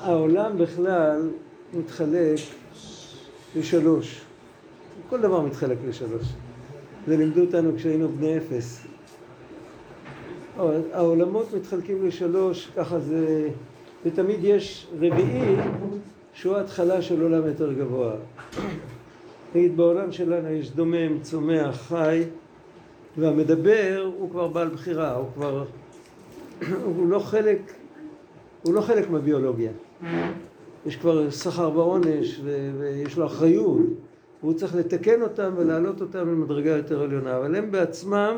העולם בכלל מתחלק לשלוש. כל דבר מתחלק לשלוש. זה לימדו אותנו כשהיינו בני אפס. העולמות מתחלקים לשלוש, ככה זה... ותמיד יש רביעי שהוא ההתחלה של עולם יותר גבוה. נגיד בעולם שלנו יש דומם, צומח, חי, והמדבר הוא כבר בעל בחירה, הוא כבר... הוא לא חלק, הוא לא חלק מהביולוגיה. יש כבר שכר ועונש ויש לו אחריות, והוא צריך לתקן אותם ולהעלות אותם למדרגה יותר עליונה, אבל הם בעצמם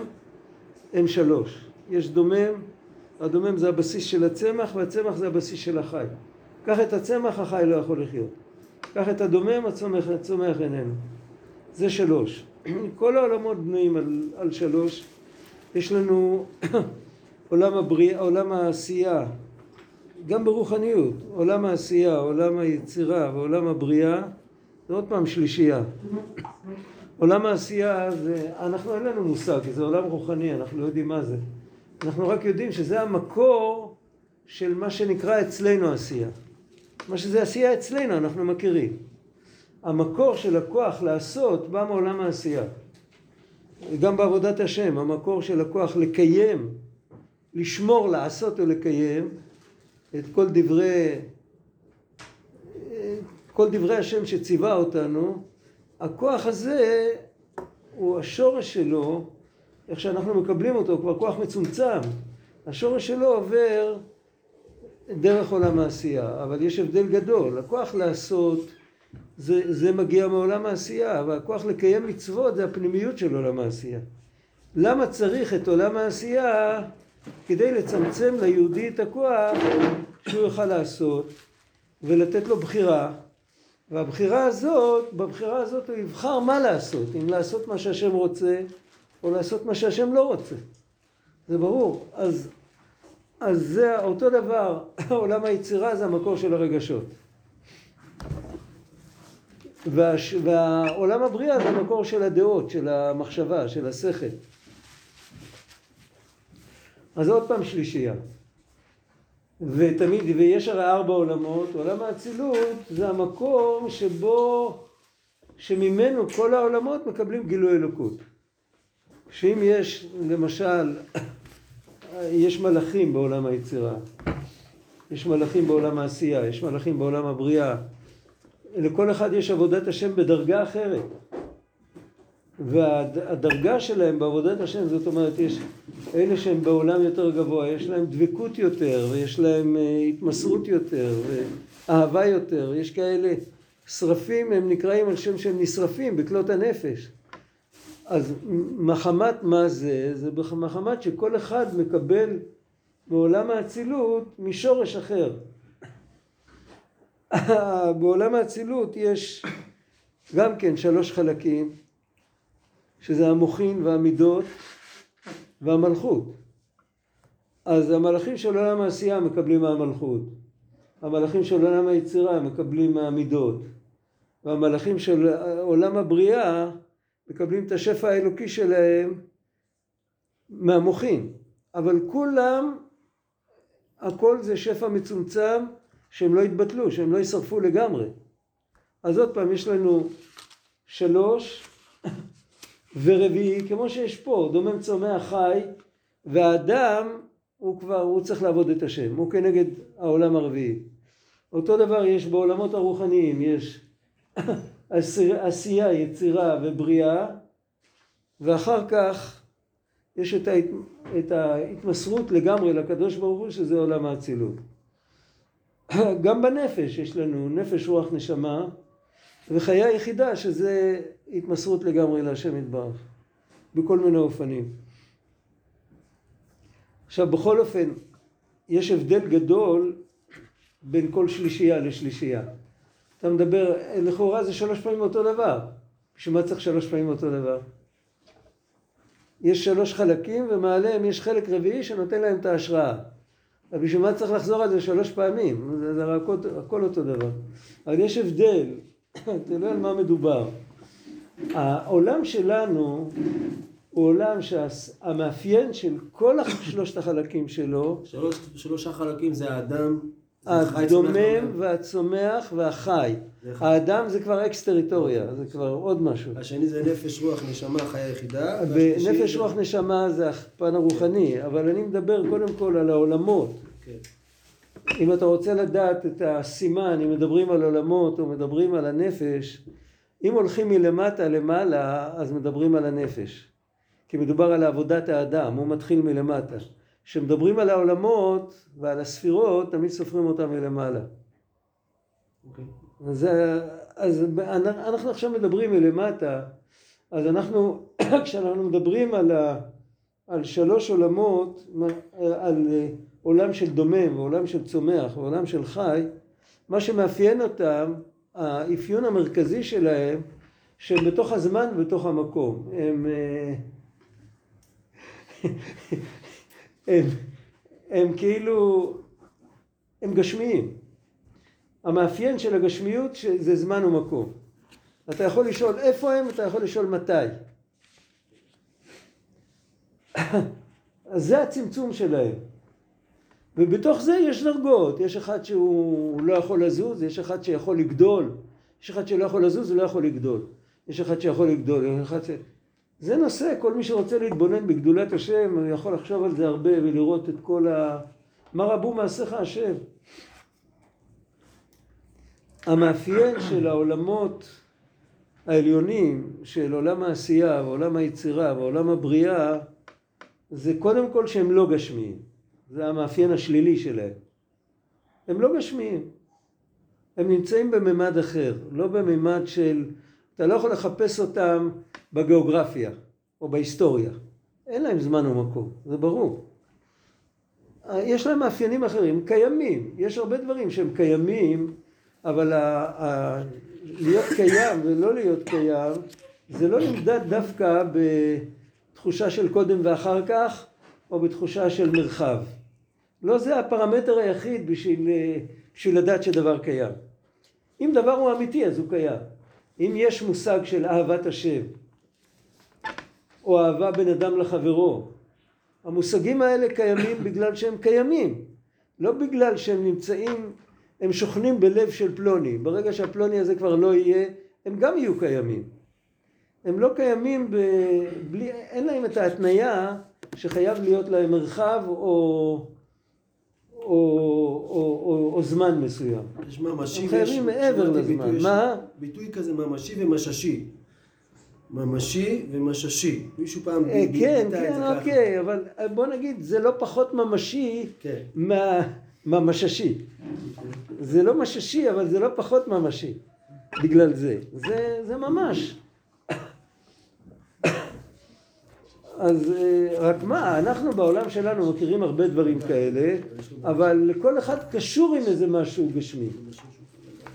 הם שלוש. יש דומם, הדומם זה הבסיס של הצמח והצמח זה הבסיס של החי. קח את הצמח, החי לא יכול לחיות. קח את הדומם, הצומח, הצומח איננו. זה שלוש. כל העולמות בנויים על, על שלוש. יש לנו עולם, הבריא, עולם העשייה, גם ברוחניות, עולם העשייה, עולם היצירה ועולם הבריאה, זה עוד פעם שלישייה. עולם העשייה זה, אנחנו אין לנו מושג, זה עולם רוחני, אנחנו לא יודעים מה זה. אנחנו רק יודעים שזה המקור של מה שנקרא אצלנו עשייה. מה שזה עשייה אצלנו, אנחנו מכירים. המקור של הכוח לעשות בא מעולם העשייה. גם בעבודת השם, המקור של הכוח לקיים, לשמור, לעשות ולקיים את כל דברי, כל דברי השם שציווה אותנו, הכוח הזה הוא השורש שלו, איך שאנחנו מקבלים אותו, הוא כבר כוח מצומצם. השורש שלו עובר דרך עולם העשייה, אבל יש הבדל גדול. הכוח לעשות זה, זה מגיע מעולם העשייה, והכוח לקיים מצוות זה הפנימיות של עולם העשייה. למה צריך את עולם העשייה? כדי לצמצם ליהודי את הכוח שהוא יוכל לעשות ולתת לו בחירה והבחירה הזאת, בבחירה הזאת הוא יבחר מה לעשות, אם לעשות מה שהשם רוצה או לעשות מה שהשם לא רוצה. זה ברור. אז, אז זה אותו דבר, עולם היצירה זה המקור של הרגשות. והש, והעולם הבריאה זה המקור של הדעות, של המחשבה, של השכל. אז עוד פעם שלישייה. ותמיד, ויש הרי ארבע עולמות, עולם האצילות זה המקום שבו, שממנו כל העולמות מקבלים גילוי אלוקות. שאם יש, למשל, יש מלאכים בעולם היצירה, יש מלאכים בעולם העשייה, יש מלאכים בעולם הבריאה, לכל אחד יש עבודת השם בדרגה אחרת. והדרגה שלהם בעבודת השם, זאת אומרת, יש אלה שהם בעולם יותר גבוה, יש להם דבקות יותר, ויש להם אה, התמסרות יותר, ואהבה יותר, יש כאלה שרפים, הם נקראים על שם שהם נשרפים בכלות הנפש. אז מחמת מה זה? זה מחמת שכל אחד מקבל בעולם האצילות משורש אחר. בעולם האצילות יש גם כן שלוש חלקים, שזה המוחין והמידות והמלכות. אז המלאכים של עולם העשייה מקבלים מהמלכות, המלאכים של עולם היצירה מקבלים מהמידות, והמלאכים של עולם הבריאה מקבלים את השפע האלוקי שלהם מהמוחין. אבל כולם, הכל זה שפע מצומצם שהם לא יתבטלו, שהם לא יישרפו לגמרי. אז עוד פעם, יש לנו שלוש ורביעי, כמו שיש פה, דומם צומח חי, והאדם הוא כבר, הוא צריך לעבוד את השם, הוא כנגד העולם הרביעי. אותו דבר יש בעולמות הרוחניים, יש עשייה, יצירה ובריאה, ואחר כך יש את, ההת... את ההתמסרות לגמרי לקדוש ברוך הוא, שזה עולם האצילות. גם בנפש יש לנו נפש, רוח, נשמה, וחיי היחידה שזה התמסרות לגמרי להשם יתברך, בכל מיני אופנים. עכשיו בכל אופן, יש הבדל גדול בין כל שלישייה לשלישייה. אתה מדבר, לכאורה זה שלוש פעמים אותו דבר. בשביל מה צריך שלוש פעמים אותו דבר? יש שלוש חלקים ומעליהם יש חלק רביעי שנותן להם את ההשראה. אבל בשביל מה צריך לחזור על זה שלוש פעמים? זה, זה הכל, הכל אותו דבר. אבל יש הבדל, תראה על מה מדובר. העולם שלנו הוא עולם שהמאפיין של כל שלושת החלקים שלו שלוש, שלושה חלקים זה האדם, הדומם והצומח והחי. האדם זה כבר אקס טריטוריה, זה כבר עוד משהו. השני זה נפש, רוח, נשמה, חיה יחידה. נפש, רוח, נשמה זה הפן הרוחני, אבל אני מדבר קודם כל על העולמות. אם אתה רוצה לדעת את הסימן, אם מדברים על עולמות או מדברים על הנפש, אם הולכים מלמטה למעלה, אז מדברים על הנפש. כי מדובר על עבודת האדם, הוא מתחיל מלמטה. כשמדברים על העולמות ועל הספירות, תמיד סופרים אותם מלמעלה. Okay. אוקיי. אז, אז אנחנו עכשיו מדברים מלמטה, אז אנחנו, כשאנחנו מדברים על, ה, על שלוש עולמות, על עולם של דומם ועולם של צומח ועולם של חי, מה שמאפיין אותם, האפיון המרכזי שלהם, שהם בתוך הזמן ובתוך המקום. הם, אה, הם, הם כאילו, הם גשמיים. המאפיין של הגשמיות זה זמן ומקום. אתה יכול לשאול איפה הם, אתה יכול לשאול מתי. אז זה הצמצום שלהם. ובתוך זה יש דרגות, יש אחד שהוא לא יכול לזוז, יש אחד שיכול לגדול, יש אחד שלא יכול לזוז ולא יכול לגדול, יש אחד שיכול לגדול, יש אחד ש... זה נושא, כל מי שרוצה להתבונן בגדולת השם, יכול לחשוב על זה הרבה ולראות את כל ה... מה רבו מעשיך השם. המאפיין של העולמות העליונים, של עולם העשייה ועולם היצירה ועולם הבריאה, זה קודם כל שהם לא גשמיים. זה המאפיין השלילי שלהם. הם לא גשמיים. הם נמצאים בממד אחר, לא בממד של... אתה לא יכול לחפש אותם בגיאוגרפיה או בהיסטוריה. אין להם זמן ומקום, זה ברור. יש להם מאפיינים אחרים, קיימים. יש הרבה דברים שהם קיימים, אבל ה... ה... להיות קיים ולא להיות קיים, זה לא נמדד דווקא בתחושה של קודם ואחר כך, או בתחושה של מרחב. לא זה הפרמטר היחיד בשביל, בשביל לדעת שדבר קיים. אם דבר הוא אמיתי אז הוא קיים. אם יש מושג של אהבת השם, או אהבה בין אדם לחברו, המושגים האלה קיימים בגלל שהם קיימים, לא בגלל שהם נמצאים, הם שוכנים בלב של פלוני. ברגע שהפלוני הזה כבר לא יהיה, הם גם יהיו קיימים. הם לא קיימים, ב... בלי... אין להם את ההתניה שחייב להיות להם מרחב או... או, או, או, או זמן מסוים. יש ממשי הם חייבים מעבר לזמן. ביטוי, מה? ביטוי כזה ממשי ומששי. ממשי ומששי. מישהו פעם אה, כן, כן, אוקיי, אבל אה, בוא נגיד, זה לא פחות ממשי כן. מה, מהמששי. זה לא מששי, אבל זה לא פחות ממשי. בגלל זה. זה, זה ממש. אז אה, רק מה, אנחנו בעולם שלנו מכירים הרבה דברים כאלה, אבל לכל אחד קשור עם איזה משהו גשמי.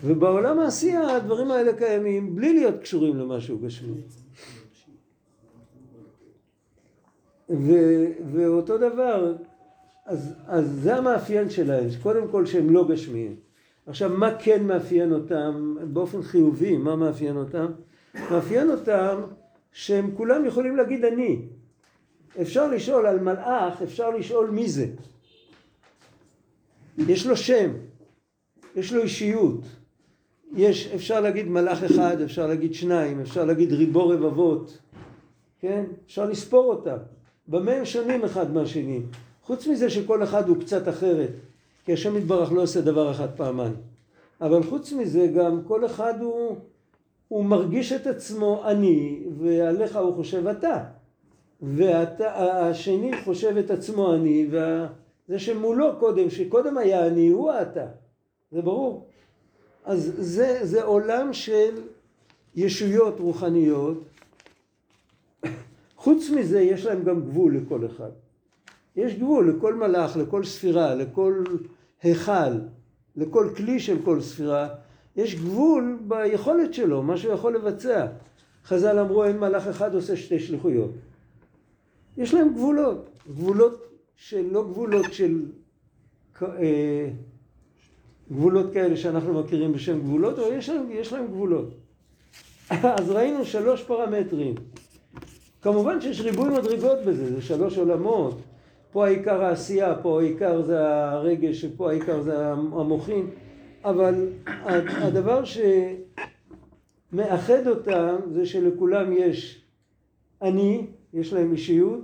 ובעולם העשייה הדברים האלה קיימים בלי להיות קשורים למשהו גשמי. ו, ואותו דבר, אז, אז זה המאפיין שלהם, קודם כל שהם לא גשמיים. עכשיו, מה כן מאפיין אותם באופן חיובי, מה מאפיין אותם? מאפיין אותם שהם כולם יכולים להגיד אני. אפשר לשאול על מלאך, אפשר לשאול מי זה. יש לו שם, יש לו אישיות. יש, אפשר להגיד מלאך אחד, אפשר להגיד שניים, אפשר להגיד ריבו רבבות, כן? אפשר לספור אותם. במה הם שונים אחד מהשני? חוץ מזה שכל אחד הוא קצת אחרת, כי השם יתברך לא עושה דבר אחד פעמיים. אבל חוץ מזה גם כל אחד הוא, הוא מרגיש את עצמו אני, ועליך הוא חושב אתה. והשני חושב את עצמו אני, וזה שמולו קודם, שקודם היה אני, הוא אתה. זה ברור. אז זה, זה עולם של ישויות רוחניות. חוץ מזה, יש להם גם גבול לכל אחד. יש גבול לכל מלאך, לכל ספירה, לכל היכל, לכל כלי של כל ספירה. יש גבול ביכולת שלו, מה שהוא יכול לבצע. חז"ל אמרו, אין מלאך אחד עושה שתי שליחויות. יש להם גבולות, גבולות של, לא גבולות של אה, גבולות כאלה שאנחנו מכירים בשם גבולות, אבל יש להם, יש להם גבולות. אז ראינו שלוש פרמטרים. כמובן שיש ריבוי מדרגות בזה, זה שלוש עולמות. פה העיקר העשייה, פה העיקר זה הרגש, פה העיקר זה המוחין, אבל הדבר שמאחד אותם זה שלכולם יש אני, יש להם אישיות,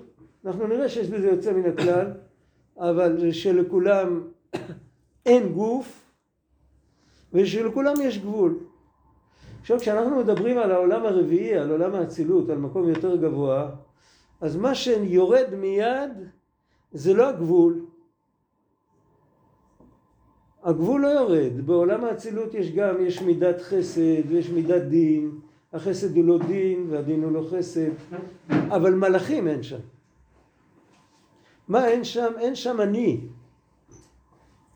אנחנו נראה שיש בזה יוצא מן הכלל, אבל שלכולם אין גוף ושלכולם יש גבול. עכשיו כשאנחנו מדברים על העולם הרביעי, על עולם האצילות, על מקום יותר גבוה, אז מה שיורד מיד זה לא הגבול. הגבול לא יורד, בעולם האצילות יש גם, יש מידת חסד ויש מידת דין, החסד הוא לא דין והדין הוא לא חסד, אבל מלאכים אין שם. מה אין שם? אין שם אני.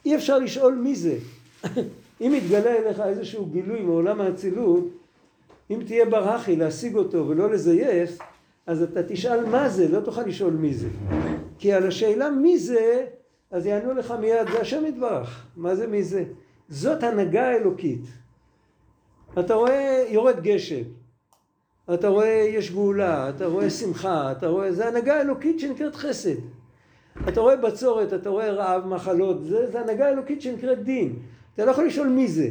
אי אפשר לשאול מי זה. אם יתגלה אליך איזשהו גילוי מעולם האצילות, אם תהיה ברחי להשיג אותו ולא לזייף, אז אתה תשאל מה זה, לא תוכל לשאול מי זה. כי על השאלה מי זה, אז יענו לך מיד, זה השם יתברך. מה זה מי זה? זאת הנהגה האלוקית. אתה רואה יורד גשם, אתה רואה יש גאולה, אתה רואה שמחה, אתה רואה, זה הנהגה אלוקית שנקראת חסד. אתה רואה בצורת, אתה רואה רעב, מחלות, זה, זה הנהגה אלוקית שנקראת דין. אתה לא יכול לשאול מי זה.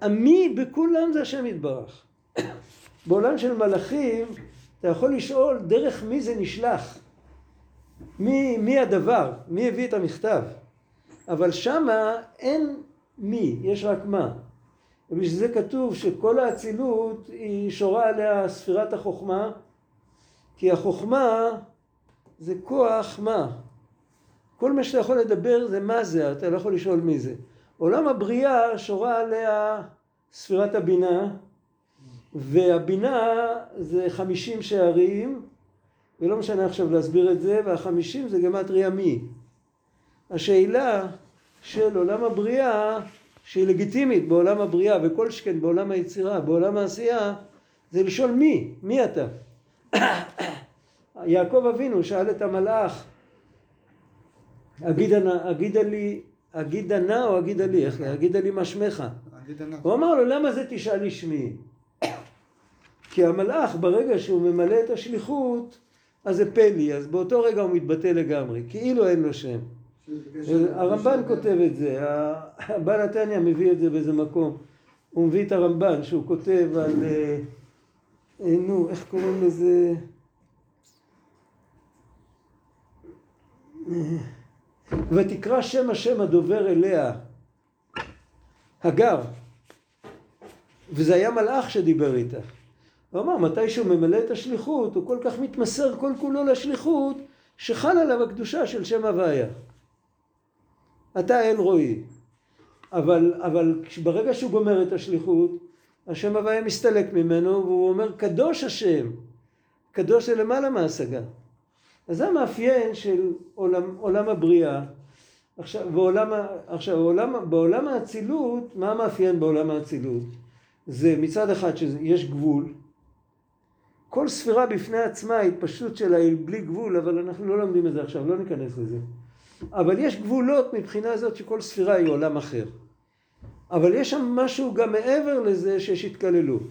המי בכולם זה השם יתברך. בעולם של מלאכים אתה יכול לשאול דרך מי זה נשלח. מי, מי הדבר, מי הביא את המכתב. אבל שמה אין מי, יש רק מה. ובשביל זה כתוב שכל האצילות היא שורה עליה ספירת החוכמה, כי החוכמה זה כוח מה? כל מה שאתה יכול לדבר זה מה זה, אתה לא יכול לשאול מי זה. עולם הבריאה שורה עליה ספירת הבינה, והבינה זה חמישים שערים, ולא משנה עכשיו להסביר את זה, והחמישים זה גמטריה מי. השאלה של עולם הבריאה, שהיא לגיטימית בעולם הבריאה, וכל שכן בעולם היצירה, בעולם העשייה, זה לשאול מי, מי אתה? יעקב אבינו שאל את המלאך, אגידה לי, אגידה נא או אגידה לי, איך אגידה לי מה שמך? הוא אמר לו, למה זה תשאל שמי? כי המלאך ברגע שהוא ממלא את השליחות, אז זה פלי, אז באותו רגע הוא מתבטא לגמרי, כאילו אין לו שם. הרמב"ן כותב את זה, הבעל התניא מביא את זה באיזה מקום. הוא מביא את הרמב"ן שהוא כותב על, אה, אה, נו, איך קוראים לזה? ותקרא שם השם הדובר אליה, הגר, וזה היה מלאך שדיבר איתה. הוא אמר, מתי שהוא ממלא את השליחות, הוא כל כך מתמסר כל כולו לשליחות, שחל עליו הקדושה של שם הוויה. אתה אל רועי. אבל, אבל ברגע שהוא גומר את השליחות, השם הוויה מסתלק ממנו, והוא אומר, קדוש השם. קדוש זה למעלה מהשגה. אז זה המאפיין של עולם, עולם הבריאה. עכשיו, בעולם, עכשיו בעולם, בעולם האצילות, מה המאפיין בעולם האצילות? זה מצד אחד שיש גבול, כל ספירה בפני עצמה, ההתפשטות שלה היא בלי גבול, אבל אנחנו לא לומדים את זה עכשיו, לא ניכנס לזה. אבל יש גבולות מבחינה זאת שכל ספירה היא עולם אחר. אבל יש שם משהו גם מעבר לזה שיש התקללות.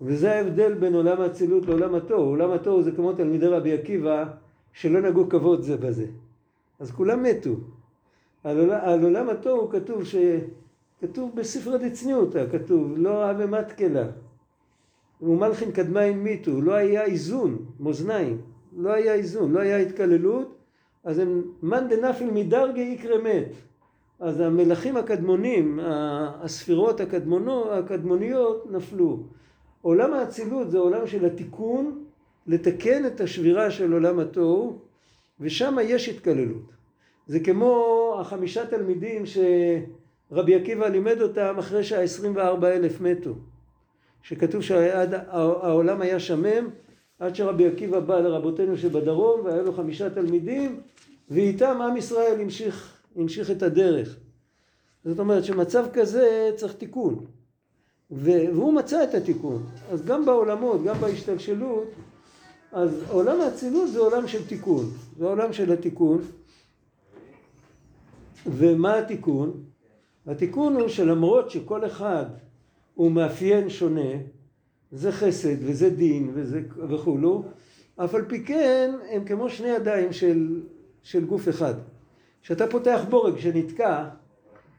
וזה ההבדל בין עולם האצילות לעולם התוהו. עולם התוהו זה כמו תלמידי רבי עקיבא שלא נגעו כבוד זה בזה. אז כולם מתו. על, עולם, על עולם התוהו כתוב ש... כתוב בספרי דצניותא, כתוב לא אהבה מתקלה. ומלכין קדמיים מיתו, לא היה איזון, מאזניים, לא היה איזון, לא היה התקללות, אז הם מאן דנפיל מדרגי יקרה מת. אז המלכים הקדמונים, הספירות הקדמונו, הקדמוניות נפלו. עולם האצילות זה עולם של התיקון, לתקן את השבירה של עולם התוהו, ושם יש התקללות. זה כמו החמישה תלמידים שרבי עקיבא לימד אותם אחרי שהעשרים וארבע אלף מתו. שכתוב שהעולם היה שמם עד שרבי עקיבא בא לרבותינו שבדרום והיה לו חמישה תלמידים ואיתם עם ישראל המשיך, המשיך את הדרך. זאת אומרת שמצב כזה צריך תיקון. והוא מצא את התיקון. אז גם בעולמות, גם בהשתלשלות, אז עולם האצילות זה עולם של תיקון. זה עולם של התיקון. ומה התיקון? התיקון הוא שלמרות שכל אחד הוא מאפיין שונה, זה חסד וזה דין וזה וכולו, אף על פי כן הם כמו שני ידיים של, של גוף אחד. כשאתה פותח בורג שנתקע,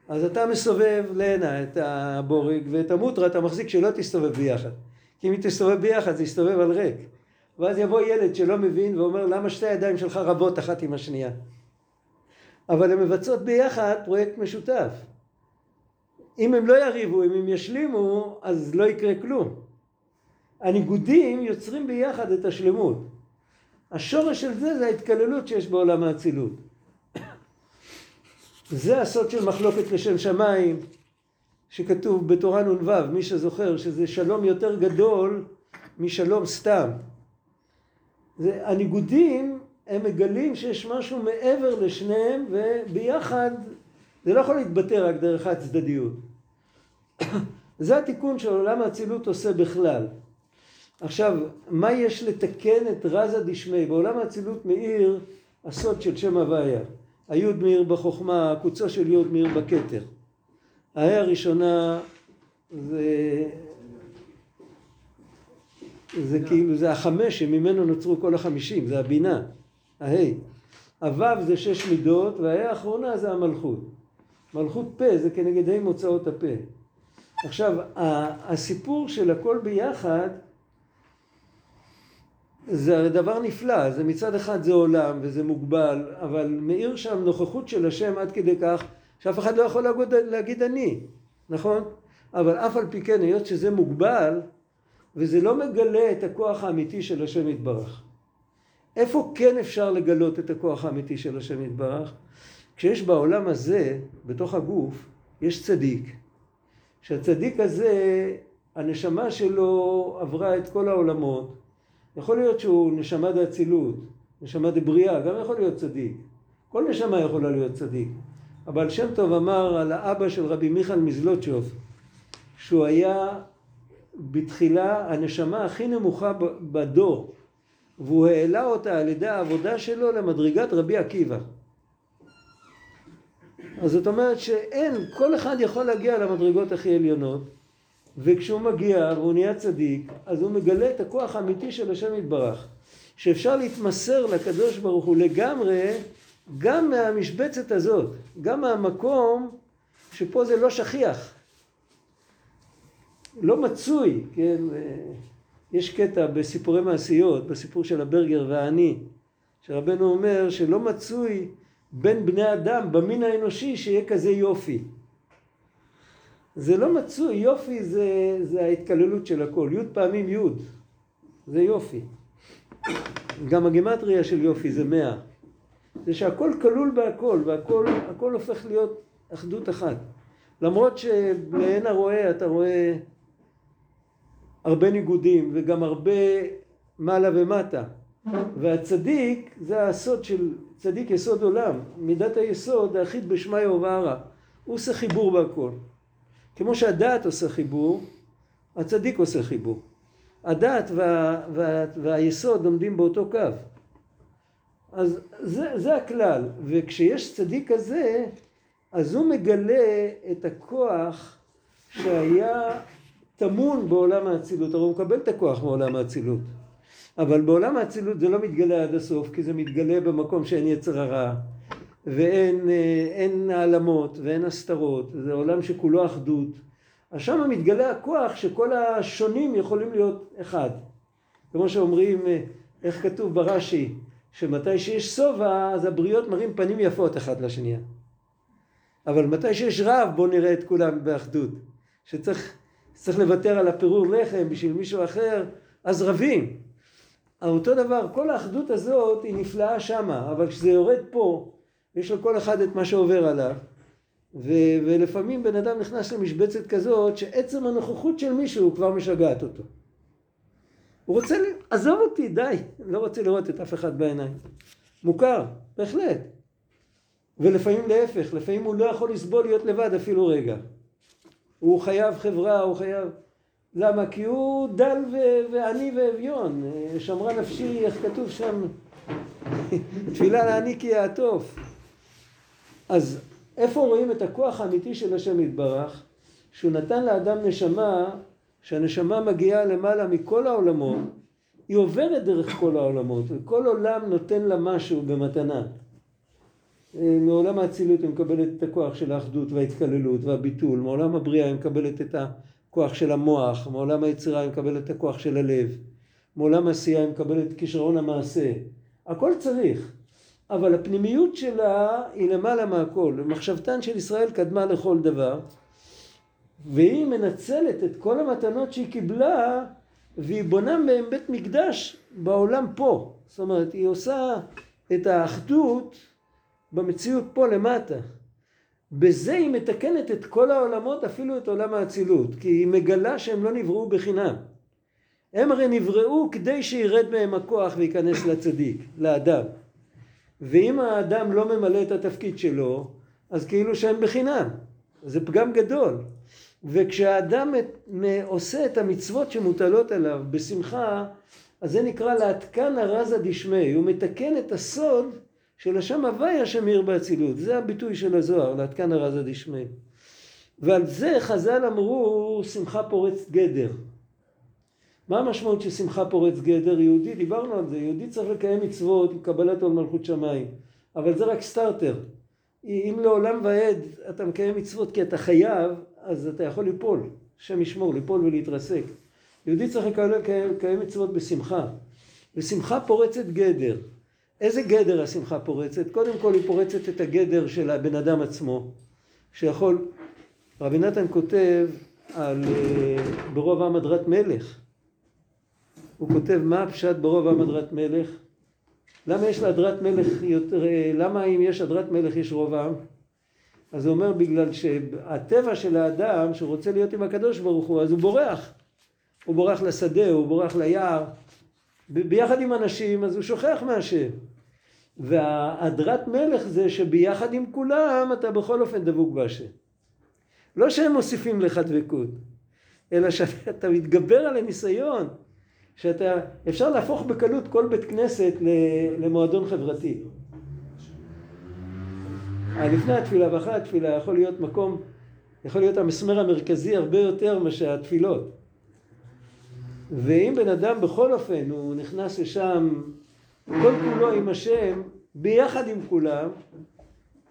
אז אתה מסובב להנה את הבורג ואת המוטרה אתה מחזיק שלא תסתובב ביחד. כי אם היא תסתובב ביחד זה יסתובב על ריק. ואז יבוא ילד שלא מבין ואומר למה שתי הידיים שלך רבות אחת עם השנייה. אבל הן מבצעות ביחד פרויקט משותף. אם הם לא יריבו, אם הם ישלימו, אז לא יקרה כלום. הניגודים יוצרים ביחד את השלמות. השורש של זה זה ההתקללות שיש בעולם האצילות. זה הסוד של מחלוקת לשם שמיים, שכתוב בתורה נ"ו, מי שזוכר, שזה שלום יותר גדול משלום סתם. זה, הניגודים הם מגלים שיש משהו מעבר לשניהם וביחד זה לא יכול להתבטא רק דרך הצדדיות. זה התיקון שעולם האצילות עושה בכלל. עכשיו, מה יש לתקן את רזה דשמי? בעולם האצילות מאיר הסוד של שם הוויה. היוד מאיר בחוכמה, הקוצו של יוד מאיר בכתר. ההא הראשונה זה, זה כאילו, זה החמש שממנו נוצרו כל החמישים, זה הבינה, ההא. הוו זה שש מידות, וההא האחרונה זה המלכות. מלכות פה זה כנגד ה' מוצאות הפה. עכשיו, הסיפור של הכל ביחד זה דבר נפלא, זה מצד אחד זה עולם וזה מוגבל, אבל מאיר שם נוכחות של השם עד כדי כך שאף אחד לא יכול להגיד, להגיד אני, נכון? אבל אף על פי כן, היות שזה מוגבל, וזה לא מגלה את הכוח האמיתי של השם יתברך. איפה כן אפשר לגלות את הכוח האמיתי של השם יתברך? כשיש בעולם הזה, בתוך הגוף, יש צדיק. שהצדיק הזה, הנשמה שלו עברה את כל העולמות. יכול להיות שהוא נשמה דאצילות, נשמה דבריאה, גם יכול להיות צדיק. כל נשמה יכולה להיות צדיק. אבל שם טוב אמר על האבא של רבי מיכאל מזלוטשוב, שהוא היה בתחילה הנשמה הכי נמוכה בדור, והוא העלה אותה על ידי העבודה שלו למדרגת רבי עקיבא. אז זאת אומרת שאין, כל אחד יכול להגיע למדרגות הכי עליונות, וכשהוא מגיע והוא נהיה צדיק, אז הוא מגלה את הכוח האמיתי של השם יתברך. שאפשר להתמסר לקדוש ברוך הוא לגמרי, גם מהמשבצת הזאת, גם מהמקום שפה זה לא שכיח. לא מצוי, כן, יש קטע בסיפורי מעשיות, בסיפור של הברגר והעני, שרבנו אומר שלא מצוי בין בני אדם במין האנושי שיהיה כזה יופי. זה לא מצוי, יופי זה, זה ההתקללות של הכל, י' פעמים י', זה יופי. גם הגימטריה של יופי זה מאה. זה שהכל כלול בהכל, והכל הופך להיות אחדות אחת. למרות שלעין הרואה אתה רואה הרבה ניגודים וגם הרבה מעלה ומטה. והצדיק זה הסוד של צדיק יסוד עולם, מידת היסוד האחיד בשמיא ובערה. הוא עושה חיבור בהכל. כמו שהדעת עושה חיבור, הצדיק עושה חיבור. הדעת וה, וה, והיסוד עומדים באותו קו. אז זה, זה הכלל, וכשיש צדיק כזה, אז הוא מגלה את הכוח שהיה טמון בעולם האצילות, הרי הוא מקבל את הכוח מעולם האצילות. אבל בעולם האצילות זה לא מתגלה עד הסוף, כי זה מתגלה במקום שאין יצר הרע, ואין אין העלמות, ואין הסתרות, זה עולם שכולו אחדות. אז שם מתגלה הכוח שכל השונים יכולים להיות אחד. כמו שאומרים, איך כתוב ברש"י, שמתי שיש שובע, אז הבריות מראים פנים יפות אחד לשנייה. אבל מתי שיש רב, בואו נראה את כולם באחדות. שצריך לוותר על הפירור לחם בשביל מישהו אחר, אז רבים. אותו דבר, כל האחדות הזאת היא נפלאה שמה, אבל כשזה יורד פה, יש לכל אחד את מה שעובר עליו, ו- ולפעמים בן אדם נכנס למשבצת כזאת, שעצם הנוכחות של מישהו כבר משגעת אותו. הוא רוצה, לי, עזוב אותי, די, לא רוצה לראות את אף אחד בעיניים. מוכר, בהחלט. ולפעמים להפך, לפעמים הוא לא יכול לסבול להיות לבד אפילו רגע. הוא חייב חברה, הוא חייב... למה? כי הוא דל ו- ועני ואביון. שמרה נפשי, איך כתוב שם? תפילה לעני כי יעטוף. אז איפה רואים את הכוח האמיתי של השם יתברך? שהוא נתן לאדם נשמה, שהנשמה מגיעה למעלה מכל העולמות, היא עוברת דרך כל העולמות, וכל עולם נותן לה משהו במתנה. אה, מעולם האצילות היא מקבלת את הכוח של האחדות וההתקללות והביטול, מעולם הבריאה היא מקבלת את הכוח של המוח, מעולם היצירה היא מקבלת את הכוח של הלב, מעולם העשייה היא מקבלת את כישרון המעשה. הכל צריך, אבל הפנימיות שלה היא למעלה מהכל. מחשבתן של ישראל קדמה לכל דבר, והיא מנצלת את כל המתנות שהיא קיבלה והיא בונה מהם בית מקדש בעולם פה. זאת אומרת, היא עושה את האחדות במציאות פה למטה. בזה היא מתקנת את כל העולמות, אפילו את עולם האצילות, כי היא מגלה שהם לא נבראו בחינם. הם הרי נבראו כדי שירד מהם הכוח וייכנס לצדיק, לאדם. ואם האדם לא ממלא את התפקיד שלו, אז כאילו שהם בחינם. זה פגם גדול. וכשהאדם עושה את המצוות שמוטלות עליו בשמחה, אז זה נקרא להתקן הרזה דשמי, הוא מתקן את הסוד של השם הוויה שמאיר באצילות, זה הביטוי של הזוהר, להתקן הרזה דשמי. ועל זה חז"ל אמרו שמחה פורץ גדר. מה המשמעות של שמחה פורץ גדר? יהודי, דיברנו על זה, יהודי צריך לקיים מצוות עם קבלת עול מלכות שמיים, אבל זה רק סטארטר. אם לעולם ועד אתה מקיים מצוות כי אתה חייב, אז אתה יכול ליפול, השם ישמור, ליפול ולהתרסק. יהודי צריך לקיים מצוות בשמחה, ושמחה פורצת גדר. איזה גדר השמחה פורצת? קודם כל היא פורצת את הגדר של הבן אדם עצמו, שיכול, רבי נתן כותב על אה, ברוב עם הדרת מלך, הוא כותב מה הפשט ברוב עם הדרת מלך? למה יש להדרת מלך יותר, אה, למה אם יש הדרת מלך יש רוב עם? אז הוא אומר בגלל שהטבע של האדם שרוצה להיות עם הקדוש ברוך הוא אז הוא בורח. הוא בורח לשדה, הוא בורח ליער. ביחד עם אנשים אז הוא שוכח מהשם. וההדרת מלך זה שביחד עם כולם אתה בכל אופן דבוק בהשם. לא שהם מוסיפים לך דבקות אלא שאתה מתגבר על הניסיון שאתה אפשר להפוך בקלות כל בית כנסת למועדון חברתי לפני התפילה ואחרי התפילה יכול להיות מקום, יכול להיות המסמר המרכזי הרבה יותר מאשר התפילות. ואם בן אדם בכל אופן הוא נכנס לשם כל כולו עם השם ביחד עם כולם,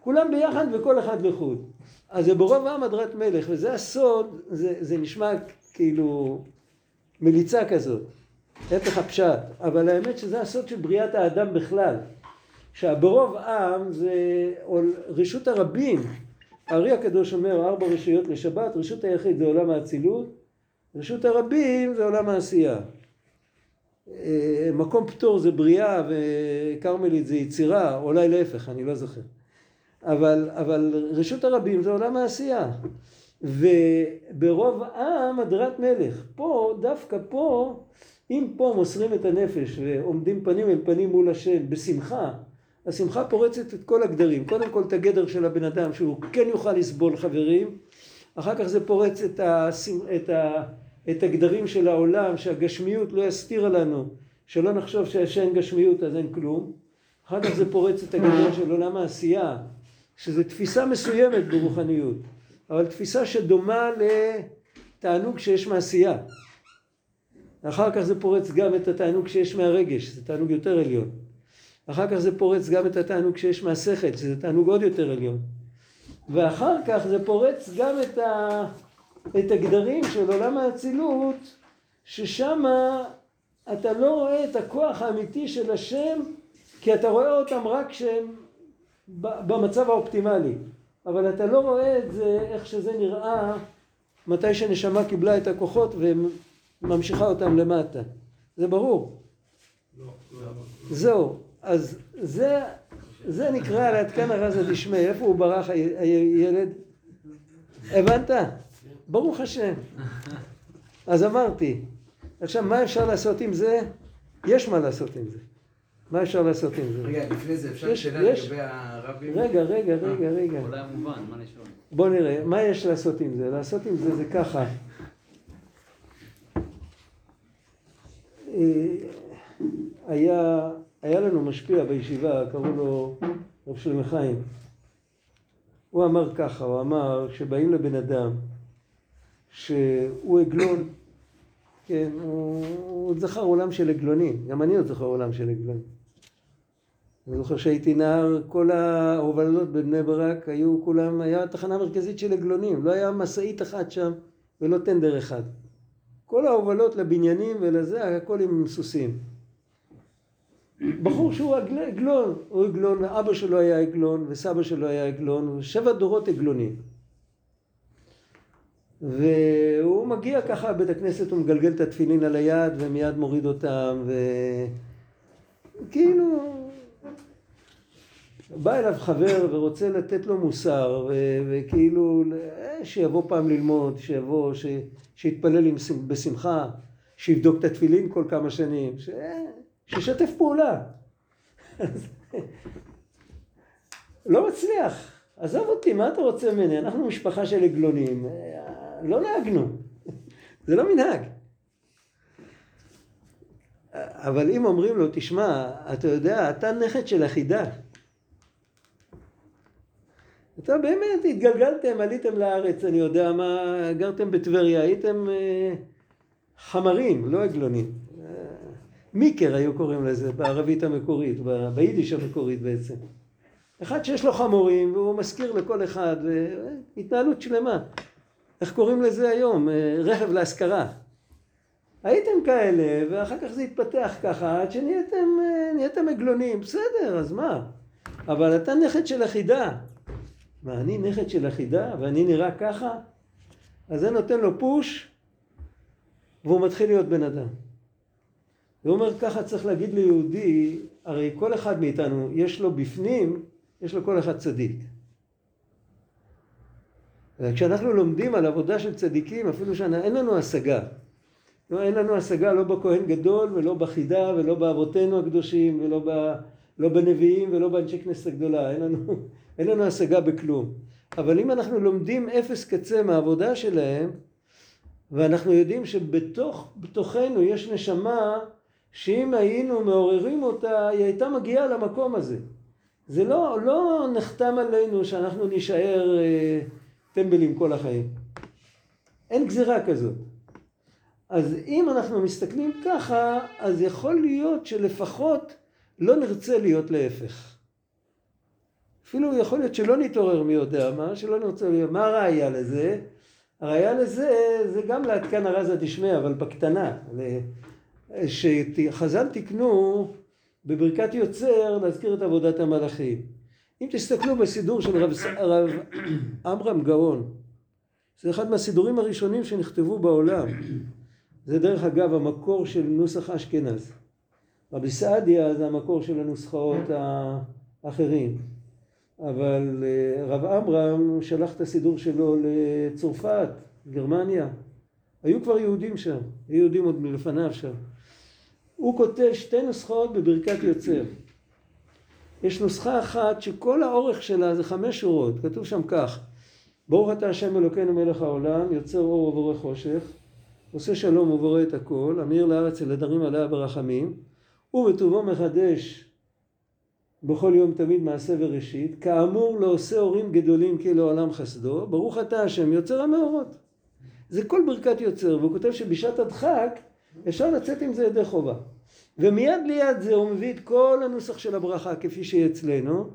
כולם ביחד וכל אחד לחוד. אז זה ברוב עם הדרת מלך וזה הסוד, זה, זה נשמע כאילו מליצה כזאת, הפך הפשט, אבל האמת שזה הסוד של בריאת האדם בכלל. שהברוב עם זה רשות הרבים. הארי הקדוש אומר ארבע רשויות לשבת, רשות היחיד זה עולם האצילות, רשות הרבים זה עולם העשייה. אה, מקום פטור זה בריאה וכרמלית זה יצירה, אולי להפך, אני לא זוכר. אבל, אבל רשות הרבים זה עולם העשייה. וברוב עם הדרת מלך. פה, דווקא פה, אם פה מוסרים את הנפש ועומדים פנים אל פנים מול השם בשמחה, השמחה פורצת את כל הגדרים. קודם כל את הגדר של הבן אדם שהוא כן יוכל לסבול חברים, אחר כך זה פורץ את, השמ... את, ה... את הגדרים של העולם, שהגשמיות לא יסתירה לנו, שלא נחשוב שאין גשמיות אז אין כלום. אחר כך זה פורץ את הגדר של עולם העשייה, שזו תפיסה מסוימת ברוחניות, אבל תפיסה שדומה לתענוג שיש מעשייה. אחר כך זה פורץ גם את התענוג שיש מהרגש, זה תענוג יותר עליון. אחר כך זה פורץ גם את התענוג שיש מהשכל, שזה תענוג עוד יותר עליון. ואחר כך זה פורץ גם את, ה... את הגדרים של עולם האצילות, ששם אתה לא רואה את הכוח האמיתי של השם, כי אתה רואה אותם רק כשהם במצב האופטימלי. אבל אתה לא רואה את זה, איך שזה נראה, מתי שנשמה קיבלה את הכוחות וממשיכה אותם למטה. זה ברור. לא, לא זהו. אז זה, זה נקרא להתקן הרזה דשמי, איפה הוא ברח הילד? הבנת? ברוך השם. אז אמרתי, עכשיו מה אפשר לעשות עם זה? יש מה לעשות עם זה. מה אפשר לעשות עם זה? רגע, לפני זה אפשר שאלה לגבי הרבים? רגע, רגע, רגע, רגע. אולי מובן, מה לשאול? בוא נראה, מה יש לעשות עם זה? לעשות עם זה זה ככה. היה היה לנו משפיע בישיבה, קראו לו רב שלמה חיים. הוא אמר ככה, הוא אמר שבאים לבן אדם שהוא עגלון, כן, הוא, הוא זכר עולם של עגלונים, גם אני עוד זוכר עולם של עגלונים. אני זוכר שהייתי נער, כל ההובלות בבני ברק היו כולם, היה תחנה מרכזית של עגלונים, לא היה משאית אחת שם ולא טנדר אחד. כל ההובלות לבניינים ולזה, הכל עם סוסים. בחור שהוא עגלון, הוא עגלון, אבא שלו היה עגלון וסבא שלו היה עגלון, שבע דורות עגלונים. והוא מגיע ככה לבית הכנסת, הוא מגלגל את התפילין על היד ומיד מוריד אותם וכאילו בא אליו חבר ורוצה לתת לו מוסר ו... וכאילו אה, שיבוא פעם ללמוד, שיבוא, ש... שיתפלל עם... בשמחה, שיבדוק את התפילין כל כמה שנים, ש... שישתף פעולה. לא מצליח. עזוב אותי, מה אתה רוצה ממני? אנחנו משפחה של עגלונים. לא נהגנו. זה לא מנהג. אבל אם אומרים לו, תשמע, אתה יודע, אתה נכד של החידה. אתה באמת התגלגלתם, עליתם לארץ, אני יודע מה, גרתם בטבריה, הייתם אה, חמרים, לא עגלונים. אה, מיקר היו קוראים לזה בערבית המקורית, ביידיש המקורית בעצם. אחד שיש לו חמורים והוא מזכיר לכל אחד, התנהלות שלמה. איך קוראים לזה היום? אה, רכב להשכרה. הייתם כאלה, ואחר כך זה התפתח ככה, עד שנהייתם עגלונים, בסדר, אז מה? אבל אתה נכד של החידה. מה, אני נכד של החידה, ואני נראה ככה? אז זה נותן לו פוש, והוא מתחיל להיות בן אדם. הוא אומר, ככה צריך להגיד ליהודי, הרי כל אחד מאיתנו, יש לו בפנים, יש לו כל אחד צדיק. כשאנחנו לומדים על עבודה של צדיקים, אפילו שאין לנו השגה. לא, אין לנו השגה לא בכהן גדול ולא בחידה ולא באבותינו הקדושים ולא ב, לא בנביאים ולא באנשי כנסת הגדולה. אין לנו, אין לנו השגה בכלום. אבל אם אנחנו לומדים אפס קצה מהעבודה שלהם, ואנחנו יודעים שבתוכנו יש נשמה שאם היינו מעוררים אותה, היא הייתה מגיעה למקום הזה. זה לא, לא נחתם עלינו שאנחנו נישאר... אה, טמבלים כל החיים. אין גזירה כזאת. אז אם אנחנו מסתכלים ככה, אז יכול להיות שלפחות לא נרצה להיות להפך. אפילו יכול להיות שלא נתעורר מי יודע מה, שלא נרצה מה הראייה לזה? הראייה לזה זה גם להתקן הרזה דשמיא, אבל בקטנה. שחז"ל תיקנו בברכת יוצר להזכיר את עבודת המלאכים. אם תסתכלו בסידור של רב, הרב עמרם גאון, זה אחד מהסידורים הראשונים שנכתבו בעולם. זה דרך אגב המקור של נוסח אשכנז. רבי סעדיה זה המקור של הנוסחאות האחרים. אבל אה, רב עמרם שלח את הסידור שלו לצרפת, גרמניה. היו כבר יהודים שם, היו יהודים עוד מלפניו שם. הוא כותב שתי נוסחאות בברכת יוצר. יש נוסחה אחת שכל האורך שלה זה חמש שורות, כתוב שם כך: ברוך אתה השם אלוקינו מלך העולם, יוצר אור ובורא חושך, עושה שלום ובורא את הכל, אמיר לארץ ולדרים עליה ברחמים, ובטובו מחדש בכל יום תמיד מעשה וראשית, כאמור לא עושה הורים גדולים כי לעולם חסדו, ברוך אתה השם יוצר המאורות. זה כל ברכת יוצר, והוא כותב שבשעת הדחק אפשר לצאת עם זה ידי חובה. ומיד ליד זה הוא מביא את כל הנוסח של הברכה כפי שהיא אצלנו,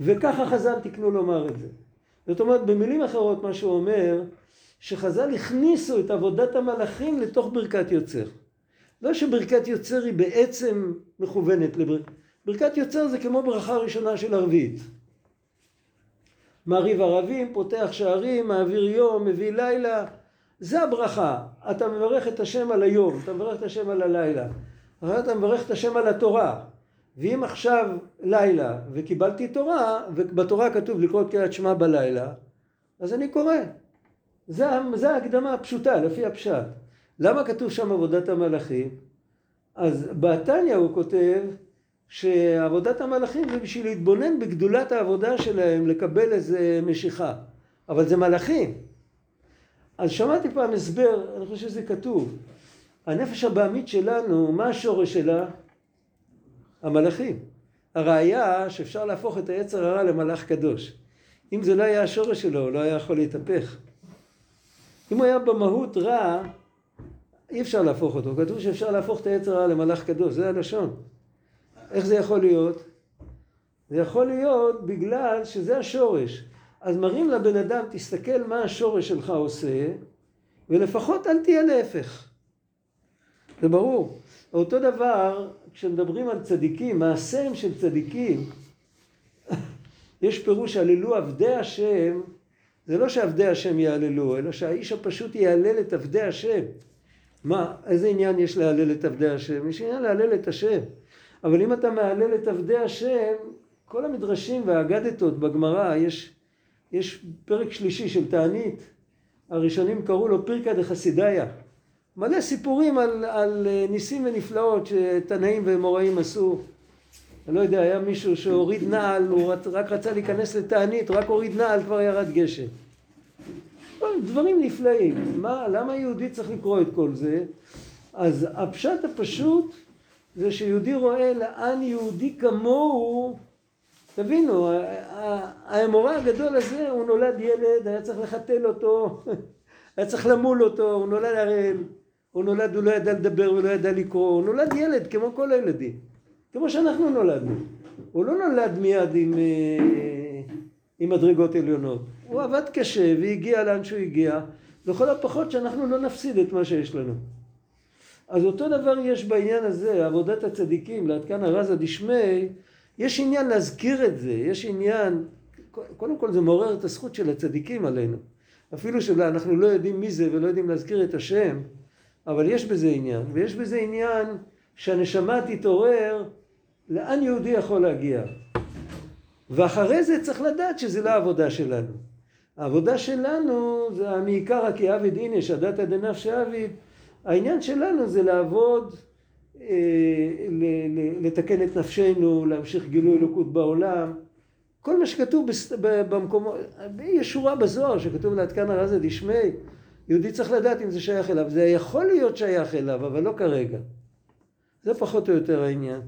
וככה חז"ל תקנו לומר את זה. זאת אומרת, במילים אחרות מה שהוא אומר, שחז"ל הכניסו את עבודת המלאכים לתוך ברכת יוצר. לא שברכת יוצר היא בעצם מכוונת לברכת... ברכת יוצר זה כמו ברכה ראשונה של ערבית. מעריב ערבים, פותח שערים, מעביר יום, מביא לילה. זה הברכה. אתה מברך את השם על היום, אתה מברך את השם על הלילה. אחרי אתה מברך את השם על התורה. ואם עכשיו לילה וקיבלתי תורה, ובתורה כתוב לקרוא את קריאת שמע בלילה, אז אני קורא. זה, זה ההקדמה הפשוטה, לפי הפשט. למה כתוב שם עבודת המלאכים? אז בתניא הוא כותב שעבודת המלאכים זה בשביל להתבונן בגדולת העבודה שלהם, לקבל איזה משיכה. אבל זה מלאכים. אז שמעתי פעם הסבר, אני חושב שזה כתוב. הנפש הבעמית שלנו, מה השורש שלה? המלאכים. הראיה שאפשר להפוך את היצר הרע למלאך קדוש. אם זה לא היה השורש שלו, הוא לא היה יכול להתהפך. אם הוא היה במהות רע, אי אפשר להפוך אותו. כתוב שאפשר להפוך את היצר הרע למלאך קדוש, זה הלשון. איך זה יכול להיות? זה יכול להיות בגלל שזה השורש. אז מראים לבן אדם, תסתכל מה השורש שלך עושה, ולפחות אל תהיה להפך. זה ברור. אותו דבר, כשמדברים על צדיקים, מעשיהם של צדיקים, יש פירוש הללו עבדי השם, זה לא שעבדי השם יהללו, אלא שהאיש הפשוט יהלל את עבדי השם. מה, איזה עניין יש להלל את עבדי השם? יש עניין להלל את השם. אבל אם אתה מהלל את עבדי השם, כל המדרשים והאגדתות בגמרא, יש, יש פרק שלישי של תענית, הראשונים קראו לו פרקא דחסידאיה. מלא סיפורים על, על ניסים ונפלאות שתנאים ואמוראים עשו. אני לא יודע, היה מישהו שהוריד נעל, הוא רק רצה להיכנס לתענית, רק הוריד נעל, כבר ירד גשם. דברים נפלאים. מה, למה יהודי צריך לקרוא את כל זה? אז הפשט הפשוט זה שיהודי רואה לאן יהודי כמוהו, תבינו, האמורה הגדול הזה, הוא נולד ילד, היה צריך לחתל אותו, היה צריך למול אותו, הוא נולד ערל, הוא נולד, הוא לא ידע לדבר ולא ידע לקרוא, הוא נולד ילד כמו כל הילדים, כמו שאנחנו נולדנו. הוא לא נולד מיד עם, אה, עם מדרגות עליונות, הוא עבד קשה והגיע לאן שהוא הגיע, לכל הפחות שאנחנו לא נפסיד את מה שיש לנו. אז אותו דבר יש בעניין הזה, עבודת הצדיקים, לעד כאן הרזה דשמי, יש עניין להזכיר את זה, יש עניין, קודם כל זה מעורר את הזכות של הצדיקים עלינו. אפילו שאנחנו לא יודעים מי זה ולא יודעים להזכיר את השם, אבל יש בזה עניין, ויש בזה עניין שהנשמה תתעורר לאן יהודי יכול להגיע. ואחרי זה צריך לדעת שזה לא העבודה שלנו. העבודה שלנו זה המעיקרא כי עביד הנה שדתא דנפשי עביד העניין שלנו זה לעבוד, אה, לתקן את נפשנו, להמשיך גילוי אלוקות בעולם. כל מה שכתוב במקומות, יש שורה בזוהר שכתוב לעדכן הרזה דשמי, יהודי צריך לדעת אם זה שייך אליו. זה יכול להיות שייך אליו, אבל לא כרגע. זה פחות או יותר העניין.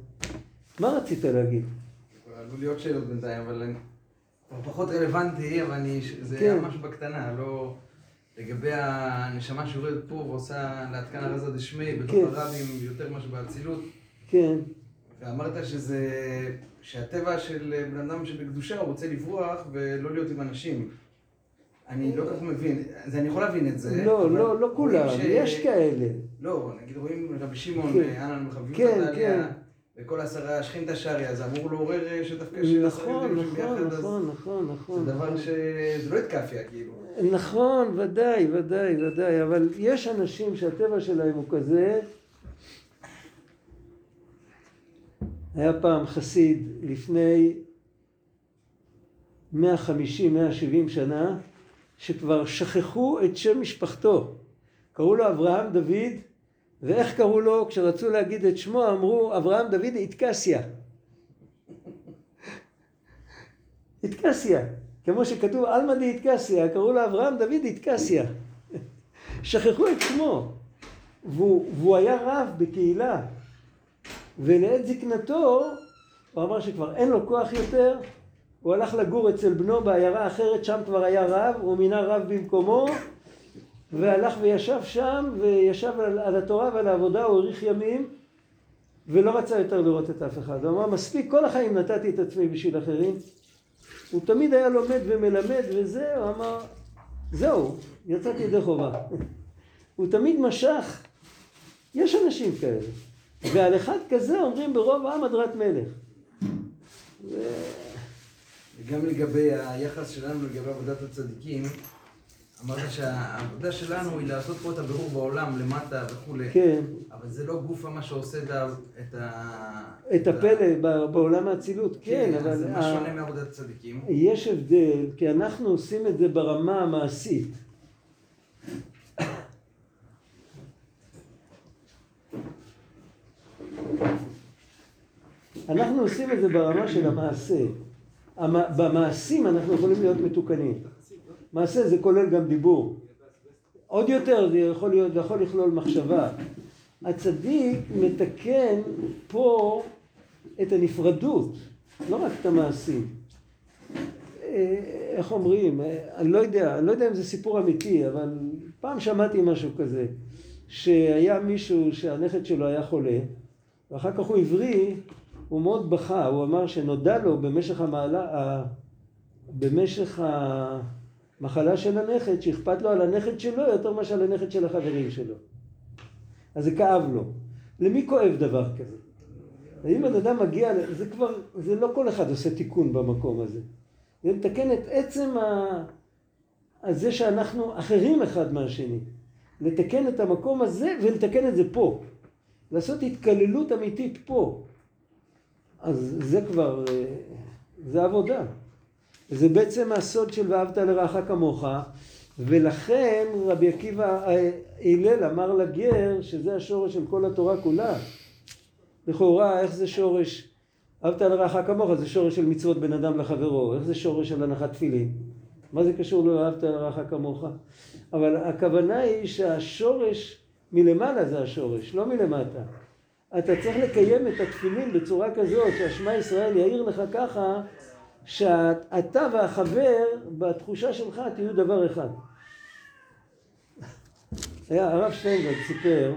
מה רצית להגיד? עלו לי עוד שאלות בינתיים, אבל פחות רלוונטי, אבל אני, זה כן. ממש בקטנה, לא... לגבי הנשמה שעובדת פה ועושה להתקן הרזה דשמי בתוך כן. הרבים יותר מאשר באצילות. כן. ואמרת שזה, שהטבע של בן אדם שבקדושה הוא רוצה לברוח ולא להיות עם אנשים. אני לא כל כך מבין, אז אני יכול להבין את זה. לא, לא, לא כולם, ש... יש כאלה. לא, נגיד רואים רבי שמעון, כן. אנן מחביב כן, כן. וכל עשרה שכינתא שריה, זה אמור לעורר שדווקא של עשרה יהודים נכון, נכון, נכון, נכון. זה דבר שזה לא התקפיה, כאילו. נכון, ודאי, ודאי, ודאי, אבל יש אנשים שהטבע שלהם הוא כזה. היה פעם חסיד לפני 150-170 שנה, שכבר שכחו את שם משפחתו. קראו לו אברהם דוד, ואיך קראו לו? כשרצו להגיד את שמו אמרו אברהם דוד איתקסיה. איתקסיה. כמו שכתוב עלמא דאיטקסיה, קראו לו אברהם דוד איטקסיה. שכחו את שמו. והוא, והוא היה רב בקהילה. ולעת זקנתו, הוא אמר שכבר אין לו כוח יותר, הוא הלך לגור אצל בנו בעיירה אחרת, שם כבר היה רב, הוא מינה רב במקומו, והלך וישב שם, וישב על, על התורה ועל העבודה, הוא האריך ימים, ולא רצה יותר לראות את אף אחד. הוא אמר, מספיק, כל החיים נתתי את עצמי בשביל אחרים, הוא תמיד היה לומד ומלמד וזה, הוא אמר, זהו, יצאתי ידי חובה. הוא תמיד משך, יש אנשים כאלה. ועל אחד כזה אומרים ברוב העם הדרת מלך. ו... וגם לגבי היחס שלנו לגבי עבודת הצדיקים, אמרת שהעבודה שלנו היא לעשות פה את הבירור בעולם, למטה וכולי. כן. אבל זה לא גופה מה שעושה את ה... את הפלא בעולם האצילות, כן, כן, אבל... זה מה שונה מעבודת צדיקים. יש הבדל, כי אנחנו עושים את זה ברמה המעשית. אנחנו עושים את זה ברמה של המעשה. במעשים אנחנו יכולים להיות מתוקנים. מעשה זה כולל גם דיבור. עוד יותר זה יכול להיות, זה יכול לכלול מחשבה. הצדיק מתקן פה את הנפרדות, לא רק את המעשים. אה, איך אומרים, אני לא יודע, אני לא יודע אם זה סיפור אמיתי, אבל פעם שמעתי משהו כזה. שהיה מישהו שהנכד שלו היה חולה, ואחר כך הוא הבריא, הוא מאוד בכה, הוא אמר שנודע לו במשך המעלה, במשך המחלה של הנכד, שאכפת לו על הנכד שלו יותר מאשר על הנכד של החברים שלו. אז זה כאב לו. למי כואב דבר כזה? אם בן אדם מגיע, זה כבר, זה לא כל אחד עושה תיקון במקום הזה. זה מתקן את עצם ה... זה שאנחנו אחרים אחד מהשני. לתקן את המקום הזה ולתקן את זה פה. לעשות התקללות אמיתית פה. אז זה כבר, אה, זה עבודה. זה בעצם הסוד של ואהבת לרעך כמוך, ולכן רבי עקיבא אה, הלל אמר לגר שזה השורש של כל התורה כולה. לכאורה, איך זה שורש, אהבת לרעך כמוך, זה שורש של מצוות בין אדם לחברו, איך זה שורש של הנחת תפילין? מה זה קשור לאהבת לרעך כמוך? אבל הכוונה היא שהשורש מלמעלה זה השורש, לא מלמטה. אתה צריך לקיים את התפילין בצורה כזאת שהשמע ישראל יאיר לך ככה שאתה והחבר בתחושה שלך תהיו דבר אחד. היה הרב שטיינברג סיפר,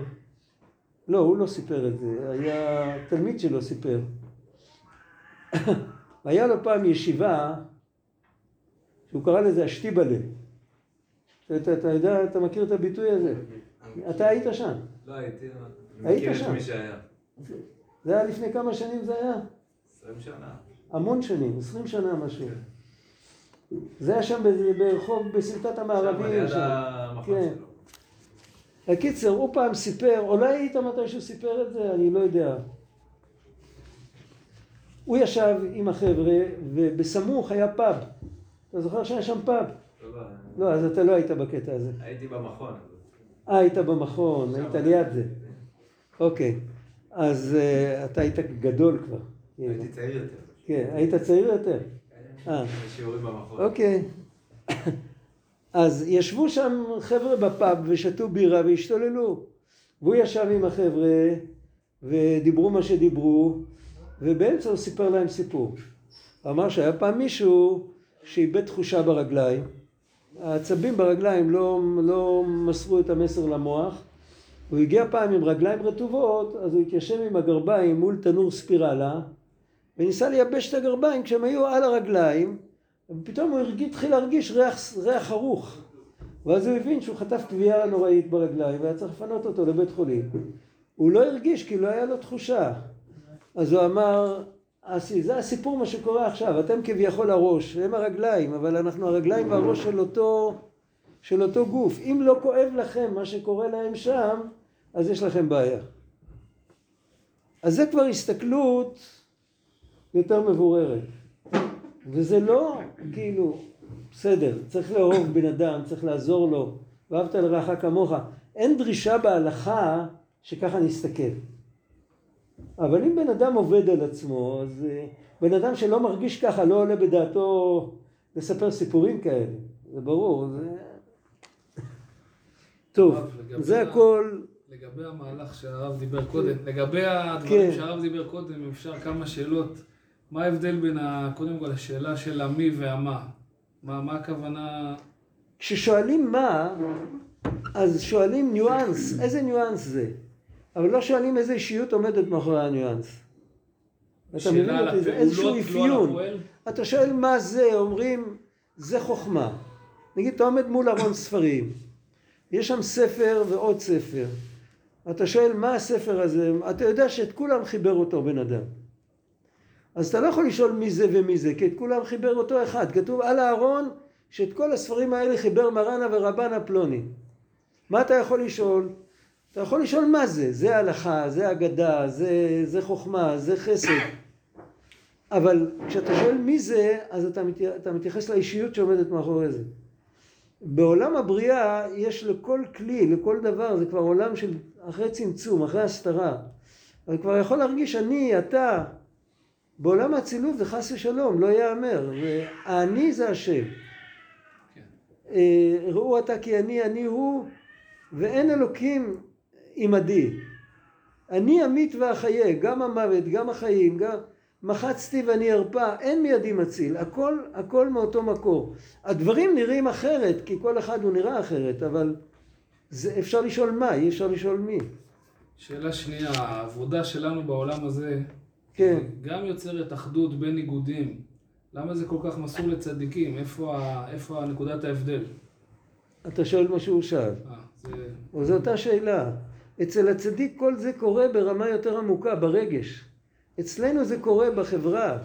לא הוא לא סיפר את זה, היה תלמיד שלו סיפר. היה לו פעם ישיבה שהוא קרא לזה השטיבלה. אתה, אתה יודע, אתה מכיר את הביטוי הזה? אתה היית שם. לא הייתי, היית מכיר שם. את מי שהיה. זה היה לפני כמה שנים זה היה? 20 שנה. המון שנים, 20 שנה משהו. זה היה שם ברחוב, בסמטת שם, המערבים. שם. כן. הקיצר, הוא פעם סיפר, אולי היית מתי שהוא סיפר את זה, אני לא יודע. הוא ישב עם החבר'ה, ובסמוך היה פאב. אתה זוכר שהיה שם פאב? לא, לא, לא, אז אתה לא היית בקטע הזה. הייתי במכון. אה, היית במכון, היית ליד זה. אוקיי. אז uh, אתה היית גדול כבר. הייתי צעיר יותר. כן, היית צעיר יותר. אה. שיעורים במכון. אוקיי. אז ישבו שם חבר'ה בפאב ושתו בירה והשתוללו. והוא ישב עם החבר'ה ודיברו מה שדיברו, ובאמצע הוא סיפר להם סיפור. הוא אמר שהיה פעם מישהו שאיבד תחושה ברגליים, העצבים ברגליים לא, לא מסרו את המסר למוח, הוא הגיע פעם עם רגליים רטובות, אז הוא התיישב עם הגרביים מול תנור ספירלה, וניסה לייבש את הגרביים כשהם היו על הרגליים, ופתאום הוא התחיל להרגיש ריח, ריח חרוך. ואז הוא הבין שהוא חטף תביעה נוראית ברגליים והיה צריך לפנות אותו לבית חולים. הוא לא הרגיש כי לא היה לו תחושה. אז הוא אמר, "אסי, זה הסיפור מה שקורה עכשיו, אתם כביכול הראש, הם הרגליים, אבל אנחנו הרגליים והראש של אותו, של אותו גוף. אם לא כואב לכם מה שקורה להם שם, אז יש לכם בעיה. אז זה כבר הסתכלות יותר מבוררת. וזה לא כאילו, בסדר, צריך לאהוב בן אדם, צריך לעזור לו, ואהבת לרעך כמוך. אין דרישה בהלכה שככה נסתכל. אבל אם בן אדם עובד על עצמו, אז אה, בן אדם שלא מרגיש ככה לא עולה בדעתו לספר סיפורים כאלה, זה ברור. זה... טוב, זה הכל, לגבי המהלך שהרב דיבר קודם, לגבי הדברים כן. שהרב דיבר קודם, אם אפשר כמה שאלות. מה ההבדל בין, ה, קודם כל, השאלה של המי והמה? מה, מה הכוונה? כששואלים מה, אז שואלים ניואנס, איזה ניואנס זה? אבל לא שואלים איזה אישיות עומדת מאחורי הניואנס. אתה מבין אותי? זה איזשהו לא אפיון. הפועל? אתה שואל מה זה, אומרים, זה חוכמה. נגיד, אתה עומד מול ארון ספרים, יש שם ספר ועוד ספר. אתה שואל מה הספר הזה, אתה יודע שאת כולם חיבר אותו בן אדם. אז אתה לא יכול לשאול מי זה ומי זה, כי את כולם חיבר אותו אחד. כתוב על הארון שאת כל הספרים האלה חיבר מרנה ורבנה פלוני. מה אתה יכול לשאול? אתה יכול לשאול מה זה, זה הלכה, זה אגדה, זה, זה חוכמה, זה חסד. אבל כשאתה שואל מי זה, אז אתה, מת, אתה מתייחס לאישיות שעומדת מאחורי זה. בעולם הבריאה יש לכל כלי, לכל דבר, זה כבר עולם של אחרי צמצום, אחרי הסתרה. אני כבר יכול להרגיש אני, אתה. בעולם האצילות זה חס ושלום, לא ייאמר. האני זה השם. אה, ראו אתה כי אני אני הוא, ואין אלוקים עמדי. אני אמית ואחיה, גם המוות, גם החיים, גם... מחצתי ואני ארפא, אין מידי מציל, הכל, הכל מאותו מקור. הדברים נראים אחרת, כי כל אחד הוא נראה אחרת, אבל זה, אפשר לשאול מה, אי אפשר לשאול מי. שאלה שנייה, העבודה שלנו בעולם הזה, כן. גם יוצרת אחדות בין ניגודים. למה זה כל כך מסור לצדיקים? איפה, ה- איפה נקודת ההבדל? אתה שואל מה שהוא שאל. אה, זה... או זו אותה שאלה. אצל הצדיק כל זה קורה ברמה יותר עמוקה, ברגש. אצלנו זה קורה בחברה,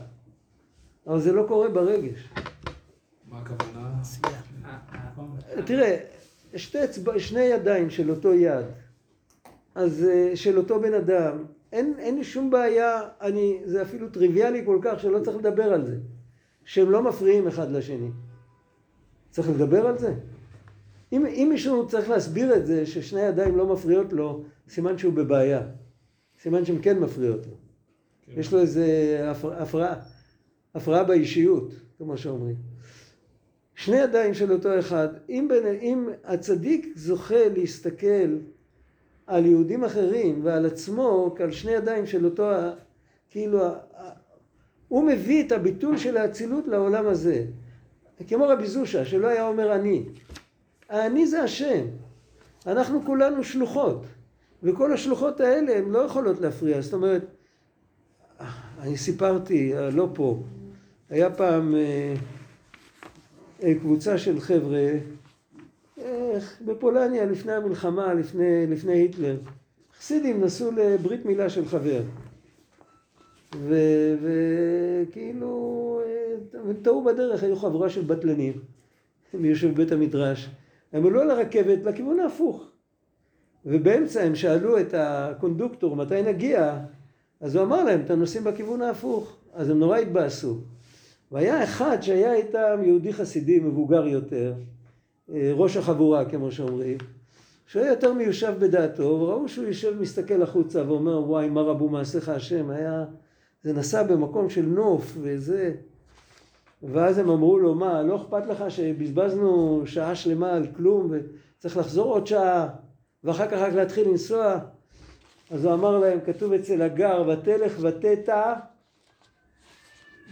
אבל זה לא קורה ברגש. מה הכוונה? תראה, שתי, אצבע, שני ידיים של אותו יד, אז אה, של אותו בן אדם, אין, אין לי שום בעיה, אני, זה אפילו טריוויאלי כל כך שלא צריך לדבר על זה, שהם לא מפריעים אחד לשני. צריך לדבר על זה? אם, אם מישהו צריך להסביר את זה, ששני ידיים לא מפריעות לו, סימן שהוא בבעיה. סימן שהן כן מפריעות לו. כן. יש לו איזה הפר, הפרעה, הפרעה באישיות, כמו שאומרים. שני ידיים של אותו אחד, אם, בין, אם הצדיק זוכה להסתכל על יהודים אחרים ועל עצמו כעל שני ידיים של אותו, כאילו, הוא מביא את הביטול של האצילות לעולם הזה. כמו רבי זושה, שלא היה אומר אני. האני זה השם. אנחנו כולנו שלוחות, וכל השלוחות האלה הן לא יכולות להפריע. זאת אומרת, אני סיפרתי, לא פה, היה פעם אה, אה, קבוצה של חבר'ה אה, בפולניה לפני המלחמה, לפני, לפני היטלר. חסידים נסעו לברית מילה של חבר. וכאילו, אה, הם טעו בדרך, היו חבורה של בטלנים. הם יושבים בבית המדרש. הם עלו על הרכבת לכיוון ההפוך. ובאמצע הם שאלו את הקונדוקטור מתי נגיע, אז הוא אמר להם, אתם נוסעים בכיוון ההפוך. אז הם נורא התבאסו. והיה אחד שהיה איתם יהודי חסידי מבוגר יותר, אה, ראש החבורה כמו שאומרים, שהיה יותר מיושב בדעתו, וראו שהוא יושב מסתכל החוצה ואומר וואי מה רבו מעשיך השם, היה, זה נסע במקום של נוף וזה, ואז הם אמרו לו מה לא אכפת לך שבזבזנו שעה שלמה על כלום וצריך לחזור עוד שעה ואחר כך רק להתחיל לנסוע? אז הוא אמר להם כתוב אצל הגר ותלך ותטע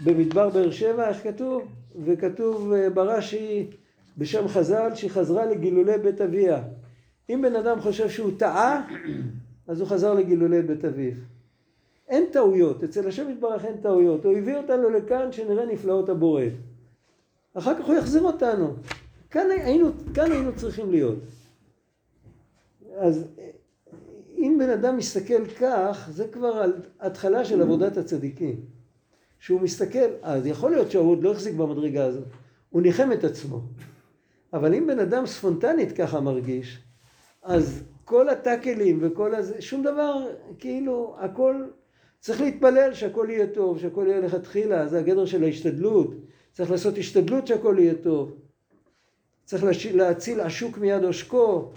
במדבר באר שבע, איך כתוב? וכתוב אה, ברש"י בשם חז"ל שהיא חזרה לגילולי בית אביה. אם בן אדם חושב שהוא טעה, אז הוא חזר לגילולי בית אביו. אין טעויות, אצל השם יתברך אין טעויות. הוא הביא אותנו לכאן שנראה נפלאות הבורא. אחר כך הוא יחזיר אותנו. כאן היינו, כאן היינו צריכים להיות. אז אם בן אדם מסתכל כך, זה כבר התחלה של עבודת הצדיקים. שהוא מסתכל, אז יכול להיות שהוא עוד לא החזיק במדרגה הזאת, הוא ניחם את עצמו. אבל אם בן אדם ספונטנית ככה מרגיש, אז כל הטאקלים וכל הזה, שום דבר, כאילו, הכל, צריך להתפלל שהכל יהיה טוב, שהכל יהיה לכתחילה, זה הגדר של ההשתדלות, צריך לעשות השתדלות שהכל יהיה טוב, צריך. להציל עשוק מיד עושקו,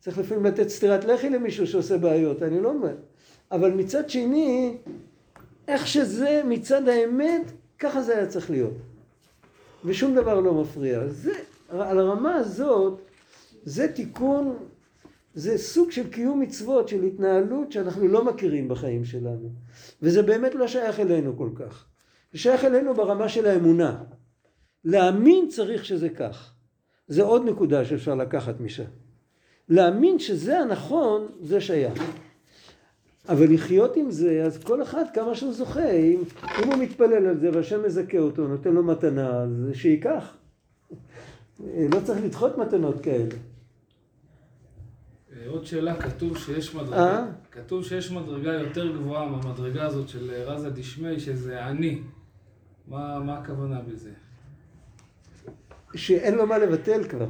צריך לפעמים לתת סטירת לחי למישהו שעושה בעיות, אני לא אומר, אבל מצד שני, איך שזה מצד האמת, ככה זה היה צריך להיות. ושום דבר לא מפריע. זה, על הרמה הזאת, זה תיקון, זה סוג של קיום מצוות, של התנהלות שאנחנו לא מכירים בחיים שלנו. וזה באמת לא שייך אלינו כל כך. זה שייך אלינו ברמה של האמונה. להאמין צריך שזה כך. זה עוד נקודה שאפשר לקחת משם. להאמין שזה הנכון, זה שייך. אבל לחיות עם זה, אז כל אחד כמה שהוא זוכה, אם, אם הוא מתפלל על זה והשם מזכה אותו, נותן לו מתנה, אז שייקח. לא צריך לדחות מתנות כאלה. אה, עוד שאלה, כתוב שיש מדרגה, אה? כתוב שיש מדרגה יותר גבוהה מהמדרגה הזאת של אה, רזה דשמי, שזה אני. מה, מה הכוונה בזה? שאין לו מה לבטל כבר.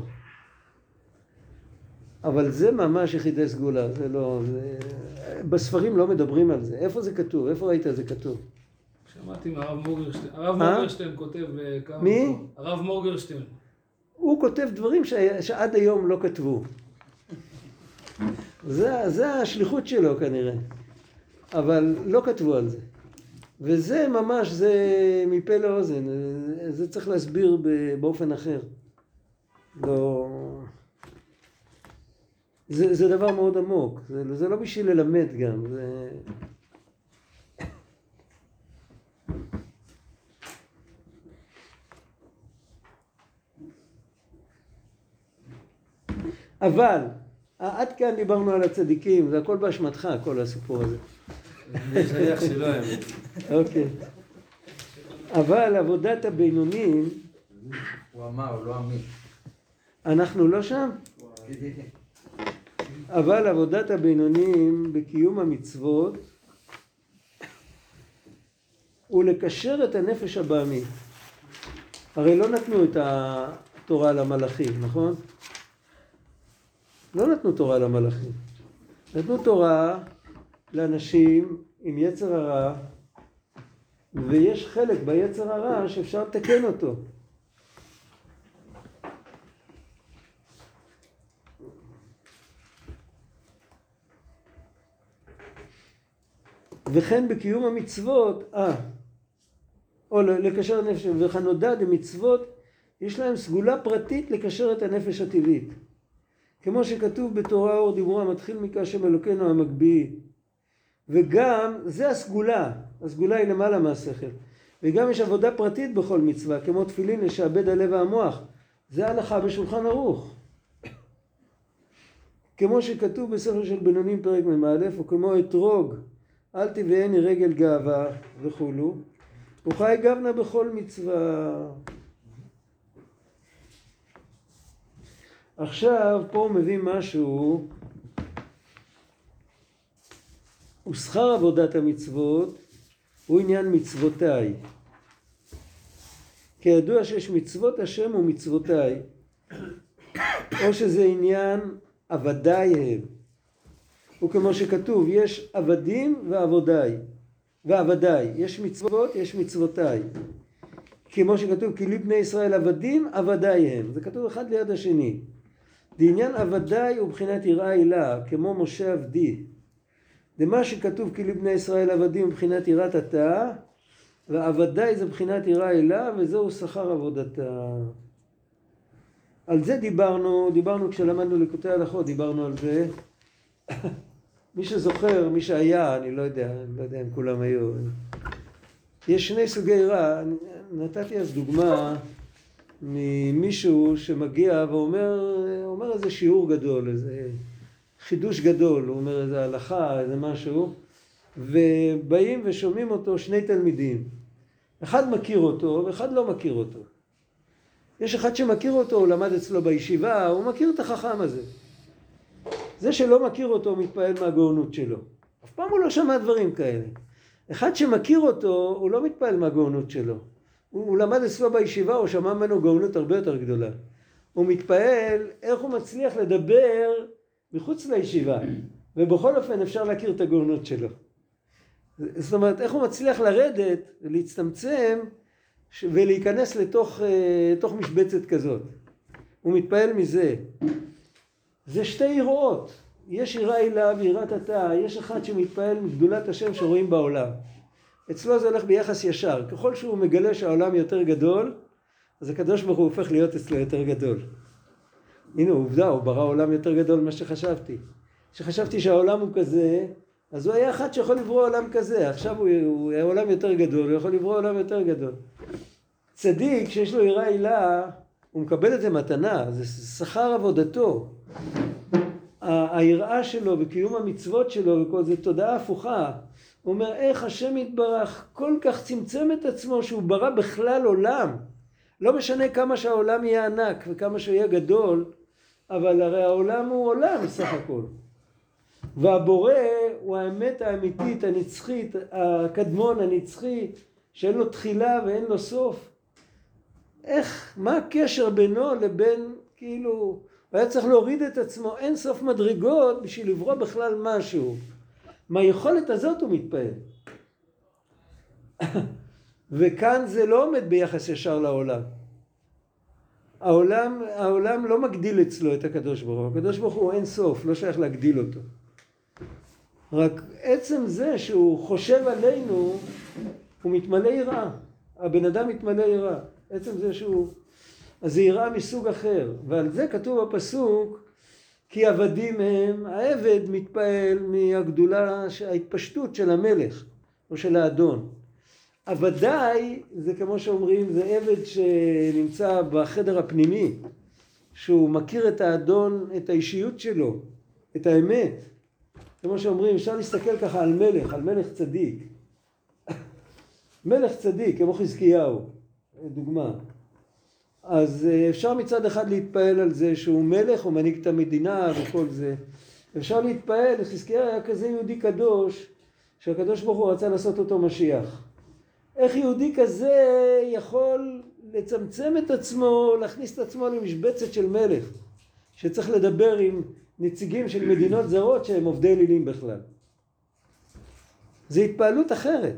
אבל זה ממש יחידי סגולה, זה לא... זה... בספרים לא מדברים על זה. איפה זה כתוב? איפה ראית זה כתוב? שמעתי מהרב מורגרשטיין, הרב אה? מורגרשטיין כותב אה, כמה... מי? הרב מורגרשטיין. הוא כותב דברים ש... שעד היום לא כתבו. זה, זה השליחות שלו כנראה. אבל לא כתבו על זה. וזה ממש, זה מפה לאוזן. זה צריך להסביר באופן אחר. לא... זה, זה דבר מאוד עמוק. זה, זה לא בשביל ללמד גם. זה... אבל עד כאן דיברנו על הצדיקים, זה הכל באשמתך, כל הסיפור הזה. אני שליח שלו האמת. אוקיי. אבל עבודת הבינונים, הוא אמר, הוא לא אמין. אנחנו לא שם? אבל עבודת הבינונים בקיום המצוות הוא לקשר את הנפש הבעמית. הרי לא נתנו את התורה למלאכים, נכון? לא נתנו תורה למלאכים. נתנו תורה לאנשים עם יצר הרע, ויש חלק ביצר הרע שאפשר לתקן אותו. וכן בקיום המצוות, אה, או לקשר הנפש, וכנודע דמצוות, יש להם סגולה פרטית לקשר את הנפש הטבעית. כמו שכתוב בתורה אור דיבורה, מתחיל מכשם אלוקינו המגביא. וגם, זה הסגולה, הסגולה היא למעלה מהשכל. וגם יש עבודה פרטית בכל מצווה, כמו תפילין לשעבד הלב והמוח. זה הלכה בשולחן ערוך. כמו שכתוב בספר של בינונים פרק מ"א, וכמו אתרוג, אל תביאני רגל גאווה וכולו, וחי גבנה בכל מצווה. עכשיו, פה הוא מביא משהו, ושכר עבודת המצוות הוא עניין מצוותיי. כידוע שיש מצוות השם ומצוותיי, או שזה עניין עבדיי הם. וכמו שכתוב, יש עבדים ועבודיי, ועבדיי, יש מצוות, יש מצוותיי. כמו שכתוב, כי לי בני ישראל עבדים, עבדיי הם. זה כתוב אחד ליד השני. לעניין עבדיי הוא בחינת יראה הילה, כמו משה עבדי. דמה שכתוב כי לי בני ישראל עבדים מבחינת יראת התא, ועבדיי זה בחינת יראה הילה, וזהו שכר עבודתה. על זה דיברנו, דיברנו כשלמדנו ליקוטי הלכות, דיברנו על זה. מי שזוכר, מי שהיה, אני לא יודע, אני לא יודע אם כולם היו. יש שני סוגי אני- נתתי אז דוגמה ממישהו שמגיע ואומר אומר איזה שיעור גדול, איזה חידוש גדול, הוא אומר איזה הלכה, איזה משהו, ובאים ושומעים אותו שני תלמידים. אחד מכיר אותו ואחד לא מכיר אותו. יש אחד שמכיר אותו, הוא למד אצלו בישיבה, הוא מכיר את החכם הזה. זה שלא מכיר אותו מתפעל מהגאונות שלו. אף פעם הוא לא שמע דברים כאלה. אחד שמכיר אותו, הוא לא מתפעל מהגאונות שלו. הוא, הוא למד אצלו בישיבה, הוא שמע ממנו גאונות הרבה יותר גדולה. הוא מתפעל איך הוא מצליח לדבר מחוץ לישיבה, ובכל אופן אפשר להכיר את הגאונות שלו. זאת אומרת, איך הוא מצליח לרדת ולהצטמצם ש- ולהיכנס לתוך, אה, לתוך משבצת כזאת. הוא מתפעל מזה. זה שתי יראות. יש יראה הילה ויראת התא, יש אחד שמתפעל מגדולת השם שרואים בעולם. אצלו זה הולך ביחס ישר. ככל שהוא מגלה שהעולם יותר גדול, אז הקדוש ברוך הוא הופך להיות אצלו יותר גדול. הנה עובדה, הוא ברא עולם יותר גדול ממה שחשבתי. כשחשבתי שהעולם הוא כזה, אז הוא היה אחד שיכול לברוא עולם כזה. עכשיו הוא, הוא היה עולם יותר גדול, הוא יכול לברוא עולם יותר גדול. צדיק שיש לו יראה הילה, הוא מקבל את זה מתנה, זה שכר עבודתו. היראה שלו וקיום המצוות שלו וכל זה תודעה הפוכה. הוא אומר איך השם יתברך כל כך צמצם את עצמו שהוא ברא בכלל עולם. לא משנה כמה שהעולם יהיה ענק וכמה שהוא יהיה גדול, אבל הרי העולם הוא עולם סך הכל. והבורא הוא האמת האמיתית, הנצחית, הקדמון, הנצחי, שאין לו תחילה ואין לו סוף. איך, מה הקשר בינו לבין, כאילו, הוא היה צריך להוריד את עצמו אין סוף מדרגות בשביל לברוא בכלל משהו. מהיכולת הזאת הוא מתפעל. וכאן זה לא עומד ביחס ישר לעולם. העולם, העולם לא מגדיל אצלו את הקדוש ברוך הוא. הקדוש ברוך הוא אין סוף, לא שייך להגדיל אותו. רק עצם זה שהוא חושב עלינו, הוא מתמלא יראה. הבן אדם מתמלא יראה. עצם זה שהוא... אז זה יראה מסוג אחר. ועל זה כתוב בפסוק, כי עבדים הם, העבד מתפעל מהגדולה, ההתפשטות של המלך או של האדון. עבדיי זה כמו שאומרים, זה עבד שנמצא בחדר הפנימי, שהוא מכיר את האדון, את האישיות שלו, את האמת. כמו שאומרים, אפשר להסתכל ככה על מלך, על מלך צדיק. מלך צדיק, כמו חזקיהו, דוגמה. אז אה, אפשר מצד אחד להתפעל על זה שהוא מלך, הוא מנהיג את המדינה וכל זה. אפשר להתפעל, חזקיהו היה כזה יהודי קדוש, שהקדוש ברוך הוא רצה לעשות אותו משיח. איך יהודי כזה יכול לצמצם את עצמו, להכניס את עצמו למשבצת של מלך, שצריך לדבר עם נציגים של מדינות זרות שהם עובדי אלילים בכלל. זו התפעלות אחרת.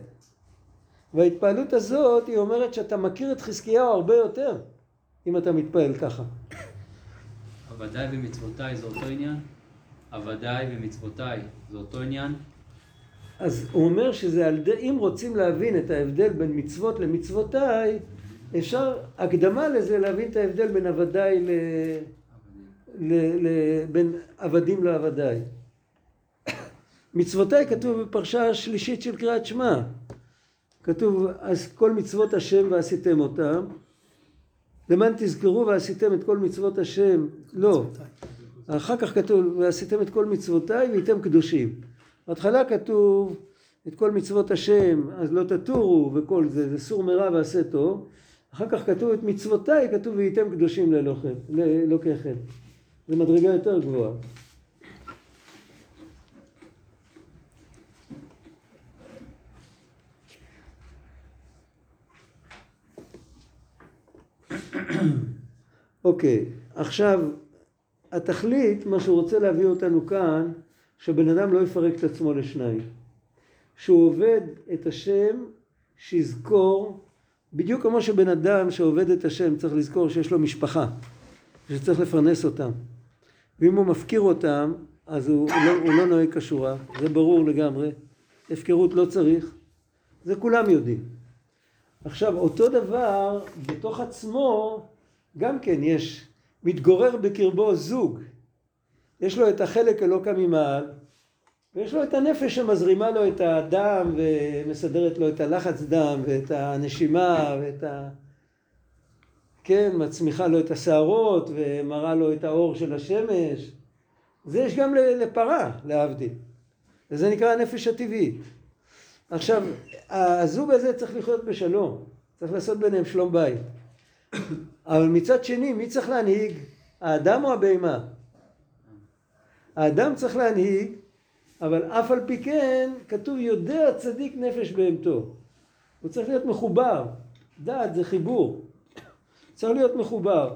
וההתפעלות הזאת היא אומרת שאתה מכיר את חזקיהו הרבה יותר אם אתה מתפעל ככה. עבדיי ומצוותיי זה אותו עניין? עבדיי ומצוותיי זה אותו עניין? אז הוא אומר שזה על ידי, אם רוצים להבין את ההבדל בין מצוות למצוותיי, אפשר הקדמה לזה להבין את ההבדל בין עבדיי ל... ל... ל... בין עבדים לעבדיי. מצוותיי כתוב בפרשה השלישית של קריאת שמע. כתוב אז כל מצוות השם ועשיתם אותם. למען תזכרו ועשיתם את כל מצוות השם. לא. אחר כך כתוב ועשיתם את כל מצוותיי והייתם קדושים. בהתחלה כתוב את כל מצוות השם אז לא תטורו וכל זה, זה סור מרע ועשה טוב. אחר כך כתוב את מצוותיי, כתוב והייתם קדושים לאלוקי חטא. זו מדרגה יותר גבוהה. אוקיי, עכשיו התכלית, מה שהוא רוצה להביא אותנו כאן, שבן אדם לא יפרק את עצמו לשניים. שהוא עובד את השם, שיזכור, בדיוק כמו שבן אדם שעובד את השם צריך לזכור שיש לו משפחה, שצריך לפרנס אותם. ואם הוא מפקיר אותם, אז הוא, הוא, לא, הוא לא נוהג כשורה, זה ברור לגמרי. הפקרות לא צריך, זה כולם יודעים. עכשיו, אותו דבר, בתוך עצמו, גם כן יש, מתגורר בקרבו זוג. יש לו את החלק אלוקא ממעל, ויש לו את הנפש שמזרימה לו את הדם ומסדרת לו את הלחץ דם ואת הנשימה ואת ה... כן, מצמיחה לו את השערות ומראה לו את האור של השמש. זה יש גם לפרה, להבדיל. וזה נקרא הנפש הטבעית. עכשיו, הזוג הזה צריך לחיות בשלום, צריך לעשות ביניהם שלום בית. אבל מצד שני, מי צריך להנהיג? האדם או הבהמה? האדם צריך להנהיג, אבל אף על פי כן, כתוב יודע צדיק נפש בהמתו. הוא צריך להיות מחובר. דעת זה חיבור. צריך להיות מחובר.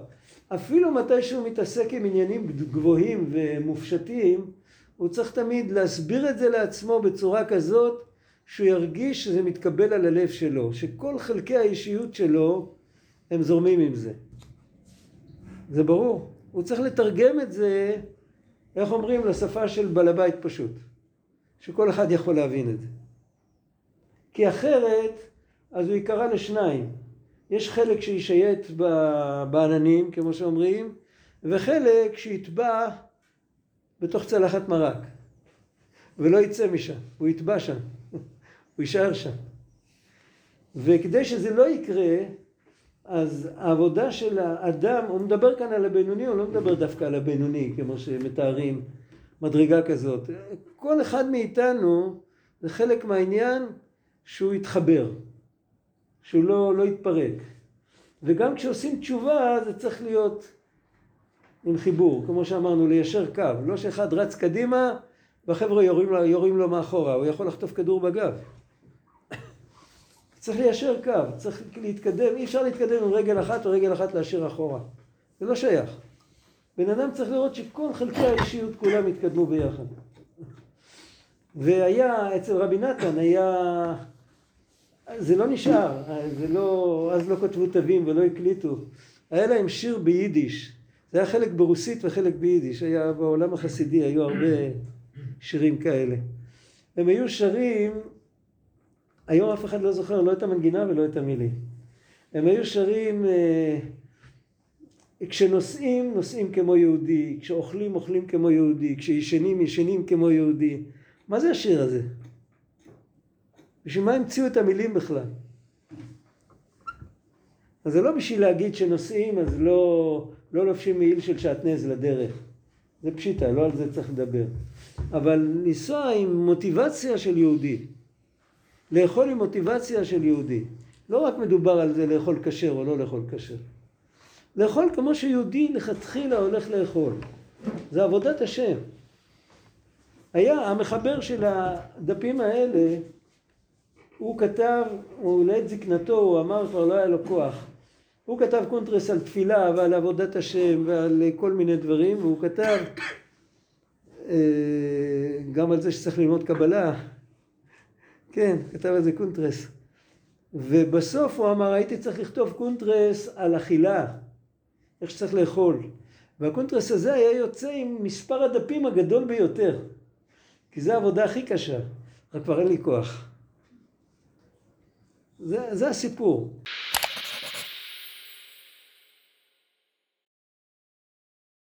אפילו מתי שהוא מתעסק עם עניינים גבוהים ומופשטים, הוא צריך תמיד להסביר את זה לעצמו בצורה כזאת שהוא ירגיש שזה מתקבל על הלב שלו, שכל חלקי האישיות שלו הם זורמים עם זה. זה ברור. הוא צריך לתרגם את זה, איך אומרים, לשפה של בעל הבית פשוט. שכל אחד יכול להבין את זה. כי אחרת, אז הוא יקרא לשניים. יש חלק שישייט בעננים, כמו שאומרים, וחלק שיטבע בתוך צלחת מרק. ולא יצא משם, הוא יטבע שם, הוא יישאר שם. וכדי שזה לא יקרה, אז העבודה של האדם, הוא מדבר כאן על הבינוני, הוא לא מדבר דווקא על הבינוני, כמו שמתארים מדרגה כזאת. כל אחד מאיתנו, זה חלק מהעניין שהוא יתחבר, שהוא לא, לא יתפרק. וגם כשעושים תשובה זה צריך להיות עם חיבור, כמו שאמרנו, ליישר קו. לא שאחד רץ קדימה והחבר'ה יורים יורים לו מאחורה, הוא יכול לחטוף כדור בגב. צריך ליישר קו, צריך להתקדם, אי אפשר להתקדם עם רגל אחת או רגל אחת להשאיר אחורה. זה לא שייך. בן אדם צריך לראות שכל חלקי האישיות כולם יתקדמו ביחד. והיה, אצל רבי נתן היה, זה לא נשאר, זה לא, אז לא כתבו תווים ולא הקליטו. היה להם שיר ביידיש, זה היה חלק ברוסית וחלק ביידיש, היה בעולם החסידי, היו הרבה שירים כאלה. הם היו שרים, היום אף אחד לא זוכר לא את המנגינה ולא את המילים. הם היו שרים, אה, כשנוסעים, נוסעים כמו יהודי, כשאוכלים, אוכלים כמו יהודי, כשישנים, ישנים כמו יהודי. מה זה השיר הזה? בשביל מה המציאו את המילים בכלל? אז זה לא בשביל להגיד שנוסעים אז לא, לא לובשים מעיל של שעטנז לדרך. זה פשיטה, לא על זה צריך לדבר. אבל לנסוע עם מוטיבציה של יהודי. לאכול עם מוטיבציה של יהודי. לא רק מדובר על זה לאכול כשר או לא לאכול כשר. לאכול כמו שיהודי לכתחילה הולך לאכול. זה עבודת השם. היה המחבר של הדפים האלה, הוא כתב, הוא לעת זקנתו, הוא אמר כבר לא היה לו כוח. הוא כתב קונטרס על תפילה ועל עבודת השם ועל כל מיני דברים, והוא כתב אה, גם על זה שצריך ללמוד קבלה. כן, כתב על זה קונטרס. ובסוף הוא אמר, הייתי צריך לכתוב קונטרס על אכילה, איך שצריך לאכול. והקונטרס הזה היה יוצא עם מספר הדפים הגדול ביותר. כי זו העבודה הכי קשה, רק כבר אין לי כוח. זה, זה הסיפור.